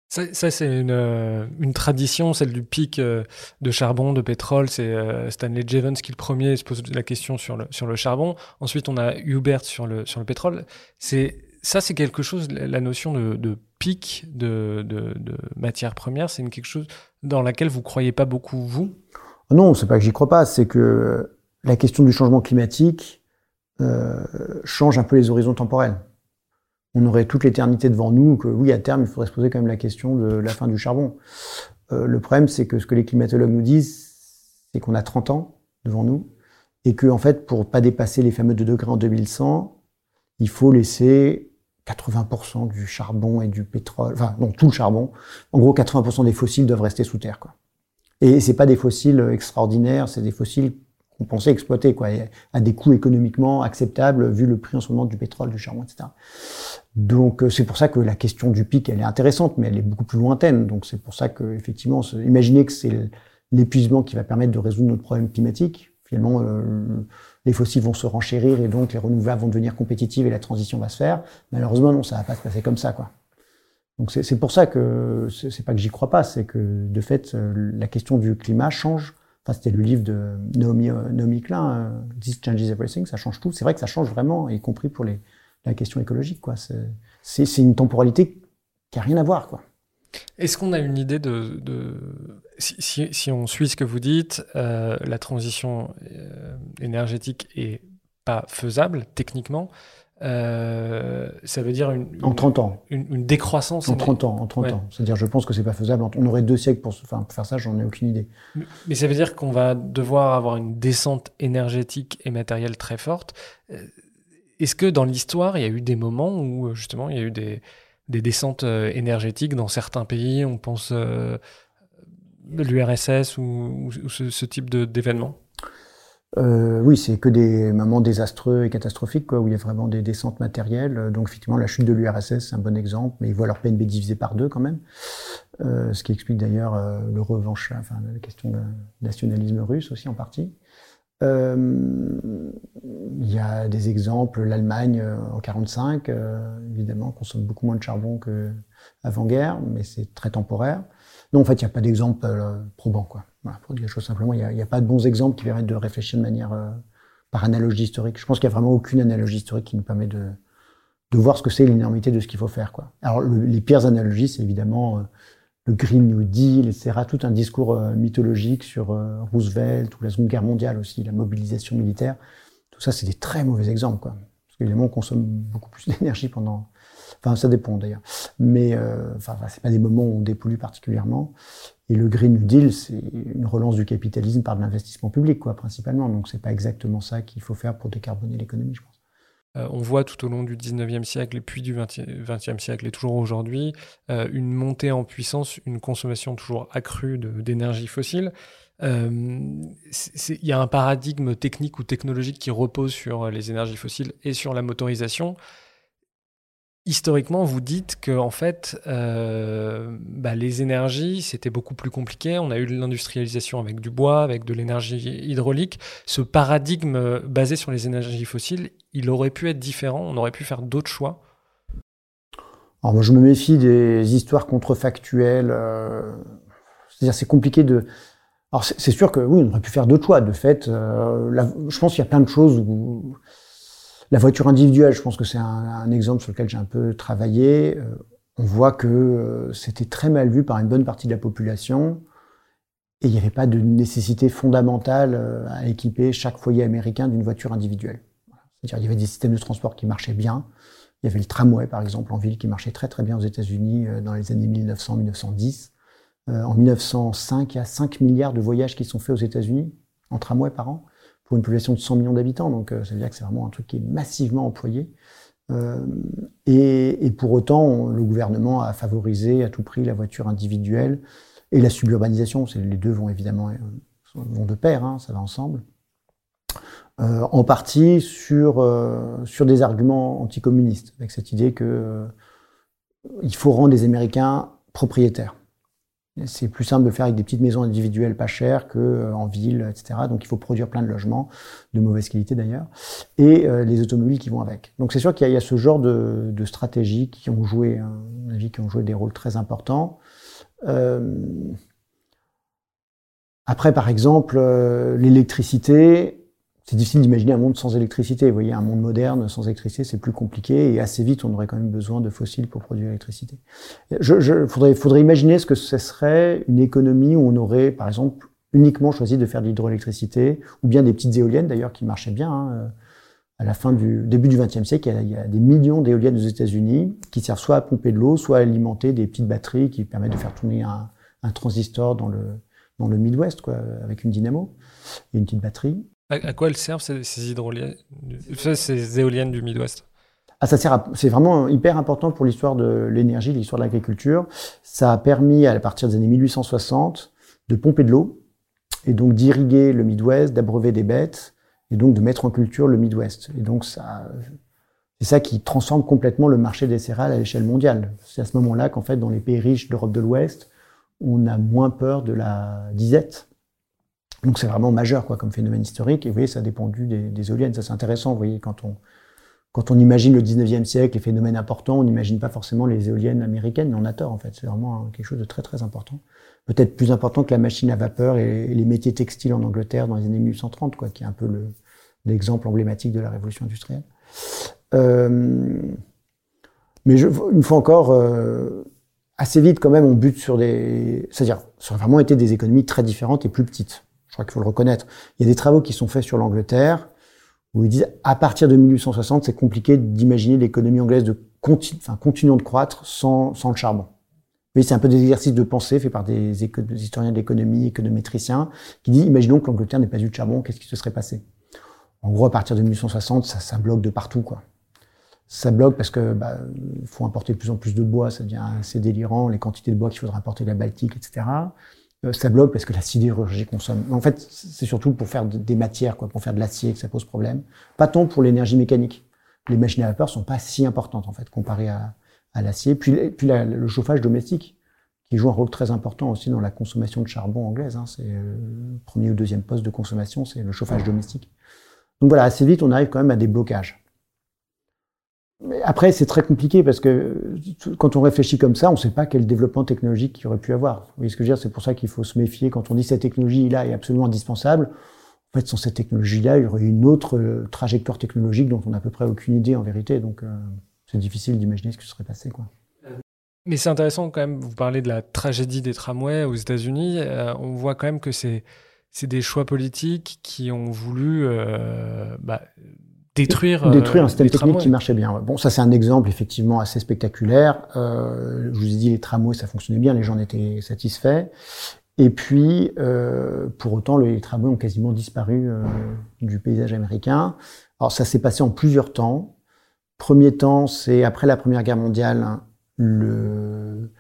Ça, c'est une, euh, une, tradition, celle du pic euh, de charbon, de pétrole. C'est euh, Stanley Jevons qui, le premier, se pose la question sur le, sur le charbon. Ensuite, on a Hubert sur le, sur le pétrole. C'est ça, c'est quelque chose, la notion de, de pic de, de, de matières premières, c'est quelque chose dans laquelle vous croyez pas beaucoup, vous? Non, c'est pas que j'y crois pas, c'est que la question du changement climatique change un peu les horizons temporels on aurait toute l'éternité devant nous, que oui, à terme, il faudrait se poser quand même la question de la fin du charbon. Euh, le problème, c'est que ce que les climatologues nous disent, c'est qu'on a 30 ans devant nous, et que, en fait, pour pas dépasser les fameux 2 degrés en 2100, il faut laisser 80% du charbon et du pétrole, enfin, non, tout le charbon. En gros, 80% des fossiles doivent rester sous terre, quoi. Et c'est pas des fossiles extraordinaires, c'est des fossiles qu'on pensait exploiter, quoi, à des coûts économiquement acceptables vu le prix en ce moment du pétrole, du charbon, etc. Donc euh, c'est pour ça que la question du pic, elle est intéressante, mais elle est beaucoup plus lointaine. Donc c'est pour ça que effectivement, imaginez que c'est l'épuisement qui va permettre de résoudre notre problème climatique. Finalement, euh, les fossiles vont se renchérir et donc les renouvelables vont devenir compétitives et la transition va se faire. Malheureusement, non, ça va pas se passer comme ça, quoi. Donc c'est pour ça que c'est pas que j'y crois pas, c'est que de fait euh, la question du climat change c'était le livre de Naomi, euh, Klein, This Changes Everything, ça change tout. C'est vrai que ça change vraiment, y compris pour les, la question écologique. Quoi. C'est, une temporalité qui a rien à voir. Quoi. Est-ce qu'on a une idée de... de... Si, si, on suit ce que vous dites, euh, la transition énergétique est pas faisable techniquement. Euh, ça veut dire une, en 30 ans. Une, décroissance. En 30 ans, en 30 ans. C'est-à-dire, je pense que c'est pas faisable. On aurait deux siècles pour, enfin, pour faire ça, j'en ai aucune idée. Mais, ça veut dire qu'on va devoir avoir une descente énergétique et matérielle très forte. Euh, est-ce que dans l'histoire, il y a eu des moments où justement il y a eu des, des descentes euh, énergétiques dans certains pays? On pense euh, l'URSS ou, ce, type d'événements euh, oui, c'est que des moments désastreux et catastrophiques, où il y a vraiment des descentes matérielles. Donc, effectivement, la chute de l'URSS, c'est un bon exemple, mais ils voient leur PNB divisé par deux quand même. Euh, ce qui explique d'ailleurs euh, le revanche, enfin, la question du nationalisme russe aussi en partie. Euh, il y a des exemples, l'Allemagne euh, en 45, évidemment, consomme beaucoup moins de charbon qu'avant-guerre, mais c'est très temporaire. Non, en fait, il n'y a pas d'exemple probant, quoi. Voilà, pour dire les choses simplement, il n'y a, pas de bons exemples qui permettent de réfléchir de manière euh, par analogie historique. Je pense qu'il n'y a vraiment aucune analogie historique qui nous permet de, voir ce que c'est l'énormité de ce qu'il faut faire. Quoi. Alors, les pires analogies, c'est évidemment euh, le Green New Deal, etc. Tout un discours euh, mythologique sur Roosevelt ou la Seconde Guerre mondiale aussi, la mobilisation militaire. Tout ça, c'est des très mauvais exemples. Quoi. Parce qu'évidemment, on consomme beaucoup plus d'énergie pendant Enfin, ça dépend d'ailleurs. Mais euh, enfin, c'est pas des moments où on dépollue particulièrement. Et le Green New Deal, c'est une relance du capitalisme par de l'investissement public, quoi, principalement. Donc, c'est pas exactement ça qu'il faut faire pour décarboner l'économie, je pense. Euh, on voit tout au long du 19e siècle et puis du 20e, siècle et toujours aujourd'hui euh, une montée en puissance, une consommation toujours accrue d'énergie fossile. Il y a un paradigme technique ou technologique qui repose sur les énergies fossiles et sur la motorisation historiquement, vous dites que en fait, euh, bah, les énergies, c'était beaucoup plus compliqué. On a eu l'industrialisation avec du bois, avec de l'énergie hydraulique. Ce paradigme euh, basé sur les énergies fossiles, il aurait pu être différent. On aurait pu faire d'autres choix. Alors moi, je me méfie des histoires contrefactuelles. Euh, c'est-à-dire, c'est compliqué de. Alors c'est sûr que oui, on aurait pu faire d'autres choix. De fait, je pense qu'il y a plein de choses où la voiture individuelle, je pense que c'est un, exemple sur lequel j'ai un peu travaillé. Euh, on voit que euh, c'était très mal vu par une bonne partie de la population et il n'y avait pas de nécessité fondamentale euh, à équiper chaque foyer américain d'une voiture individuelle. Il y avait des systèmes de transport qui marchaient bien. Il y avait le tramway, par exemple, en ville, qui marchait très très bien aux États-Unis dans les années 1900-1910. En 1905, il y a 5 milliards de voyages qui sont faits aux États-Unis en tramway par an pour une population de 100 millions d'habitants. Donc euh, ça veut dire que c'est vraiment un truc qui est massivement employé. Euh, et, pour autant, le gouvernement a favorisé à tout prix la voiture individuelle et la suburbanisation. Les deux vont évidemment euh, vont de pair, hein, ça va ensemble. En partie sur, sur des arguments anticommunistes, avec cette idée que il faut rendre les Américains propriétaires. C'est plus simple de faire avec des petites maisons individuelles pas chères qu'en euh, ville, etc. Donc il faut produire plein de logements, de mauvaise qualité d'ailleurs, et euh, les automobiles qui vont avec. Donc c'est sûr qu'il y, a ce genre de, de stratégies qui ont joué, hein, à mon avis, qui ont joué des rôles très importants. Euh, après, par exemple, l'électricité, c'est difficile d'imaginer un monde sans électricité. Vous voyez, un monde moderne sans électricité, c'est plus compliqué et assez vite, on aurait quand même besoin de fossiles pour produire l'électricité. Je, je faudrait, faudrait imaginer ce que ce serait une économie où on aurait, par exemple, uniquement choisi de faire de l'hydroélectricité ou bien des petites éoliennes d'ailleurs qui marchaient bien. Hein. À la fin du début du XXe siècle, il y, a, des millions d'éoliennes aux États-Unis qui servent soit à pomper de l'eau, soit à alimenter des petites batteries qui permettent de faire tourner un, un transistor dans le dans le Midwest, quoi, avec une dynamo et une petite batterie. À, quoi elles servent ces, hydroliennes, éoliennes du Midwest? Ah, ça sert c'est vraiment hyper important pour l'histoire de l'énergie, l'histoire de l'agriculture. Ça a permis, à partir des années 1860, de pomper de l'eau et donc d'irriguer le Midwest, d'abreuver des bêtes et donc de mettre en culture le Midwest. Et donc ça, c'est ça qui transforme complètement le marché des céréales à l'échelle mondiale. C'est à ce moment-là qu'en fait, dans les pays riches d'Europe de l'Ouest, on a moins peur de la disette donc c'est vraiment majeur quoi, comme phénomène historique. Et vous voyez, ça a dépendu des, des éoliennes. Ça c'est intéressant. Vous voyez, quand on, quand on imagine le 19e siècle, les phénomènes importants, on n'imagine pas forcément les éoliennes américaines, mais on a tort en fait. C'est vraiment quelque chose de très très important. Peut-être plus important que la machine à vapeur et, les métiers textiles en Angleterre dans les années 1830, quoi, qui est un peu l'exemple emblématique de la révolution industrielle. Euh, mais je, une fois encore, euh, assez vite quand même, on bute sur des, c'est-à-dire, ça a vraiment été des économies très différentes et plus petites crois qu'il faut le reconnaître. Il y a des travaux qui sont faits sur l'Angleterre où ils disent à partir de 1860, c'est compliqué d'imaginer l'économie anglaise de continu, continuant de croître sans, le charbon. Oui, c'est un peu des exercices de pensée faits par des, historiens de l'économie, économétriciens, qui disent imaginons que l'Angleterre n'ait pas eu de charbon, qu'est-ce qui se serait passé? En gros, à partir de 1860, ça, ça bloque de partout, quoi. Ça bloque parce que bah, faut importer de plus en plus de bois, ça devient assez délirant, les quantités de bois qu'il faudra importer de la Baltique, etc. euh, ça bloque parce que la sidérurgie consomme. En fait, c'est surtout pour faire des matières, quoi, pour faire de l'acier que ça pose problème. Pas tant pour l'énergie mécanique. Les machines à vapeur sont pas si importantes en fait comparées à, à l'acier. Puis, puis le chauffage domestique qui joue un rôle très important aussi dans la consommation de charbon anglaise. Hein. C'est euh, le premier ou deuxième poste de consommation, c'est le chauffage domestique. Donc voilà, assez vite, on arrive quand même à des blocages. Après, c'est très compliqué parce que quand on réfléchit comme ça, on ne sait pas quel développement technologique qu'il aurait pu avoir. Vous voyez ce que je veux dire? C'est pour ça qu'il faut se méfier. Quand on dit cette technologie-là est absolument indispensable, en fait, sans cette technologie-là, il y aurait une autre euh, trajectoire technologique dont on n'a à peu près aucune idée en vérité. Donc, euh, c'est difficile d'imaginer ce qui serait passé. Mais c'est intéressant quand même, vous parlez de la tragédie des tramways aux États-Unis. Euh, on voit quand même que c'est des choix politiques qui ont voulu bah, détruire, détruire un système technique qui marchait bien. Bon, ça c'est un exemple effectivement assez spectaculaire. Euh, je vous ai dit les tramways ça fonctionnait bien, les gens étaient satisfaits. Et puis, euh, pour autant, les tramways ont quasiment disparu euh, du paysage américain. Alors ça s'est passé en plusieurs temps. Premier temps, c'est après la Première Guerre mondiale, le,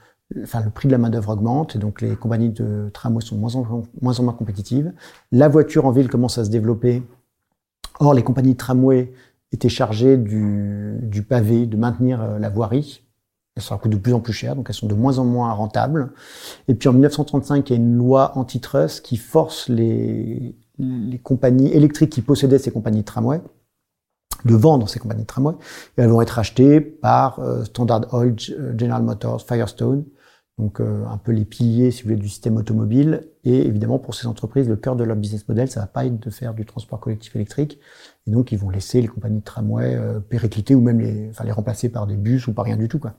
enfin, le prix de la main-d'œuvre augmente et donc les compagnies de tramway sont moins en, moins en moins compétitives. La voiture en ville commence à se développer Or, les compagnies de tramway étaient chargées du, pavé, de maintenir euh, la voirie. Elles sont de plus en plus chères, donc elles sont de moins en moins rentables. Et puis en 1935, il y a une loi antitrust qui force les, compagnies électriques qui possédaient ces compagnies de tramway de vendre ces compagnies de tramway. Et elles vont être achetées par euh, Standard Oil, General Motors, Firestone, donc euh, un peu les piliers, si vous voulez, du système automobile. Et évidemment, pour ces entreprises, le cœur de leur business model, ça va pas être de faire du transport collectif électrique. Et donc, ils vont laisser les compagnies de tramway euh, péricliter ou même les, enfin, les remplacer par des bus ou par rien du tout. Quoi.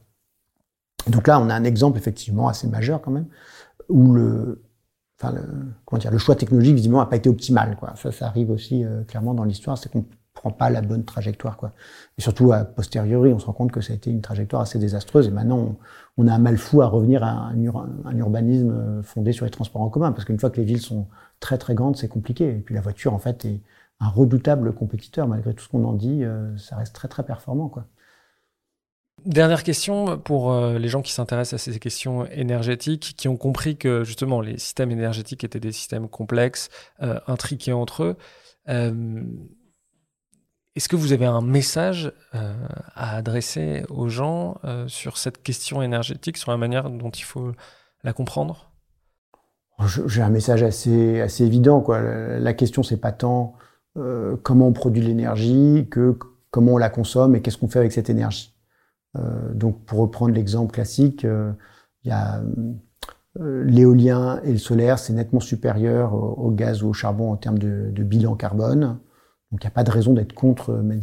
Donc là, on a un exemple effectivement assez majeur quand même, où le, enfin, le, comment dire, le choix technologique, visiblement, n'a pas été optimal. Quoi. Ça, ça arrive aussi euh, clairement dans l'histoire, c'est qu'on prend pas la bonne trajectoire. Quoi. Et surtout, a posteriori, on se rend compte que ça a été une trajectoire assez désastreuse. Et maintenant, on, a un mal fou à revenir à un, urbanisme euh, fondé sur les transports en commun. Parce qu'une fois que les villes sont très très grandes, c'est compliqué. Et puis la voiture, en fait, est un redoutable compétiteur. Malgré tout ce qu'on en dit, euh, ça reste très très performant. Dernière question pour euh, les gens qui s'intéressent à ces questions énergétiques, qui ont compris que justement les systèmes énergétiques étaient des systèmes complexes, intriqués entre eux. Est-ce que vous avez un message euh, à adresser aux gens euh, sur cette question énergétique, sur la manière dont il faut la comprendre? J'ai un message assez, assez évident. Quoi. La question, c'est pas tant euh, comment on produit l'énergie que comment on la consomme et qu'est-ce qu'on fait avec cette énergie. donc, pour reprendre l'exemple classique, il y a l'éolien et le solaire, c'est nettement supérieur au, gaz ou au charbon en termes de, de bilan carbone. Donc il n'y a pas de raison d'être contre, euh,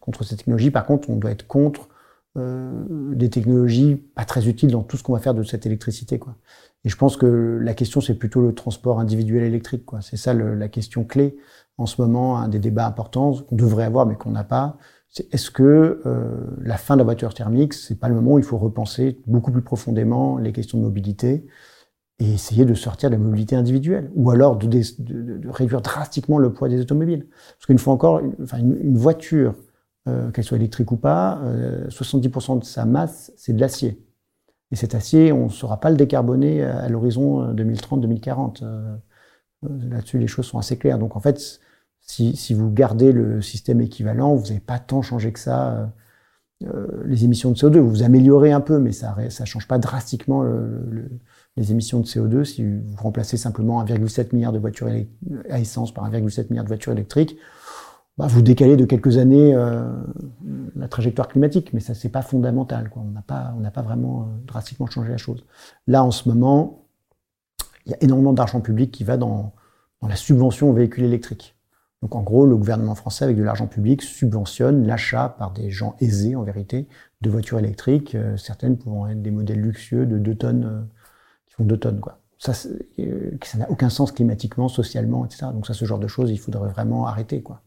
contre ces technologies. Par contre, on doit être contre euh, des technologies pas très utiles dans tout ce qu'on va faire de cette électricité. Quoi. Et je pense que la question, c'est plutôt le transport individuel électrique. C'est ça le, la question clé en ce moment, un des débats importants qu'on devrait avoir mais qu'on n'a pas. C'est est-ce que euh, la fin de la voiture thermique, c'est pas le moment où il faut repenser beaucoup plus profondément les questions de mobilité et essayer de sortir de la mobilité individuelle, ou alors de, réduire drastiquement le poids des automobiles. Parce qu'une fois encore, une, voiture, euh, qu'elle soit électrique ou pas, euh, 70% de sa masse, c'est de l'acier. Et cet acier, on ne saura pas le décarboner à, l'horizon 2030-2040. Euh, euh, là-dessus, les choses sont assez claires. Donc en fait, si, vous gardez le système équivalent, vous n'avez pas tant changé que ça. les émissions de CO2, vous améliorez un peu, mais ça ne change pas drastiquement le les émissions de CO2, si vous remplacez simplement 1,7 milliard de voitures à essence par 1,7 milliard de voitures électriques, bah, vous décalez de quelques années euh, la trajectoire climatique, mais ça c'est pas fondamental. Quoi. On n'a pas, on n'a pas vraiment euh, drastiquement changé la chose. Là, en ce moment, il y a énormément d'argent public qui va dans, dans la subvention aux véhicules électriques. Donc en gros, le gouvernement français, avec de l'argent public, subventionne l'achat par des gens aisés, en vérité, de voitures électriques, euh, certaines pouvant être des modèles luxueux de 2 tonnes font deux tonnes, quoi. Ça, euh, ça n'a aucun sens climatiquement, socialement, etc. Donc ça, ce genre de choses, il faudrait vraiment arrêter, quoi.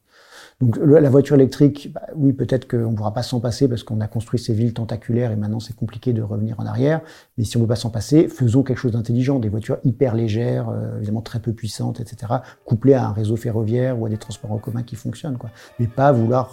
Donc la voiture électrique, bah, oui, peut-être qu'on ne pourra pas s'en passer parce qu'on a construit ces villes tentaculaires et maintenant c'est compliqué de revenir en arrière. Mais si on ne veut pas s'en passer, faisons quelque chose d'intelligent, des voitures hyper légères, euh, évidemment très peu puissantes, etc., couplées à un réseau ferroviaire ou à des transports en commun qui fonctionnent, quoi. Mais pas vouloir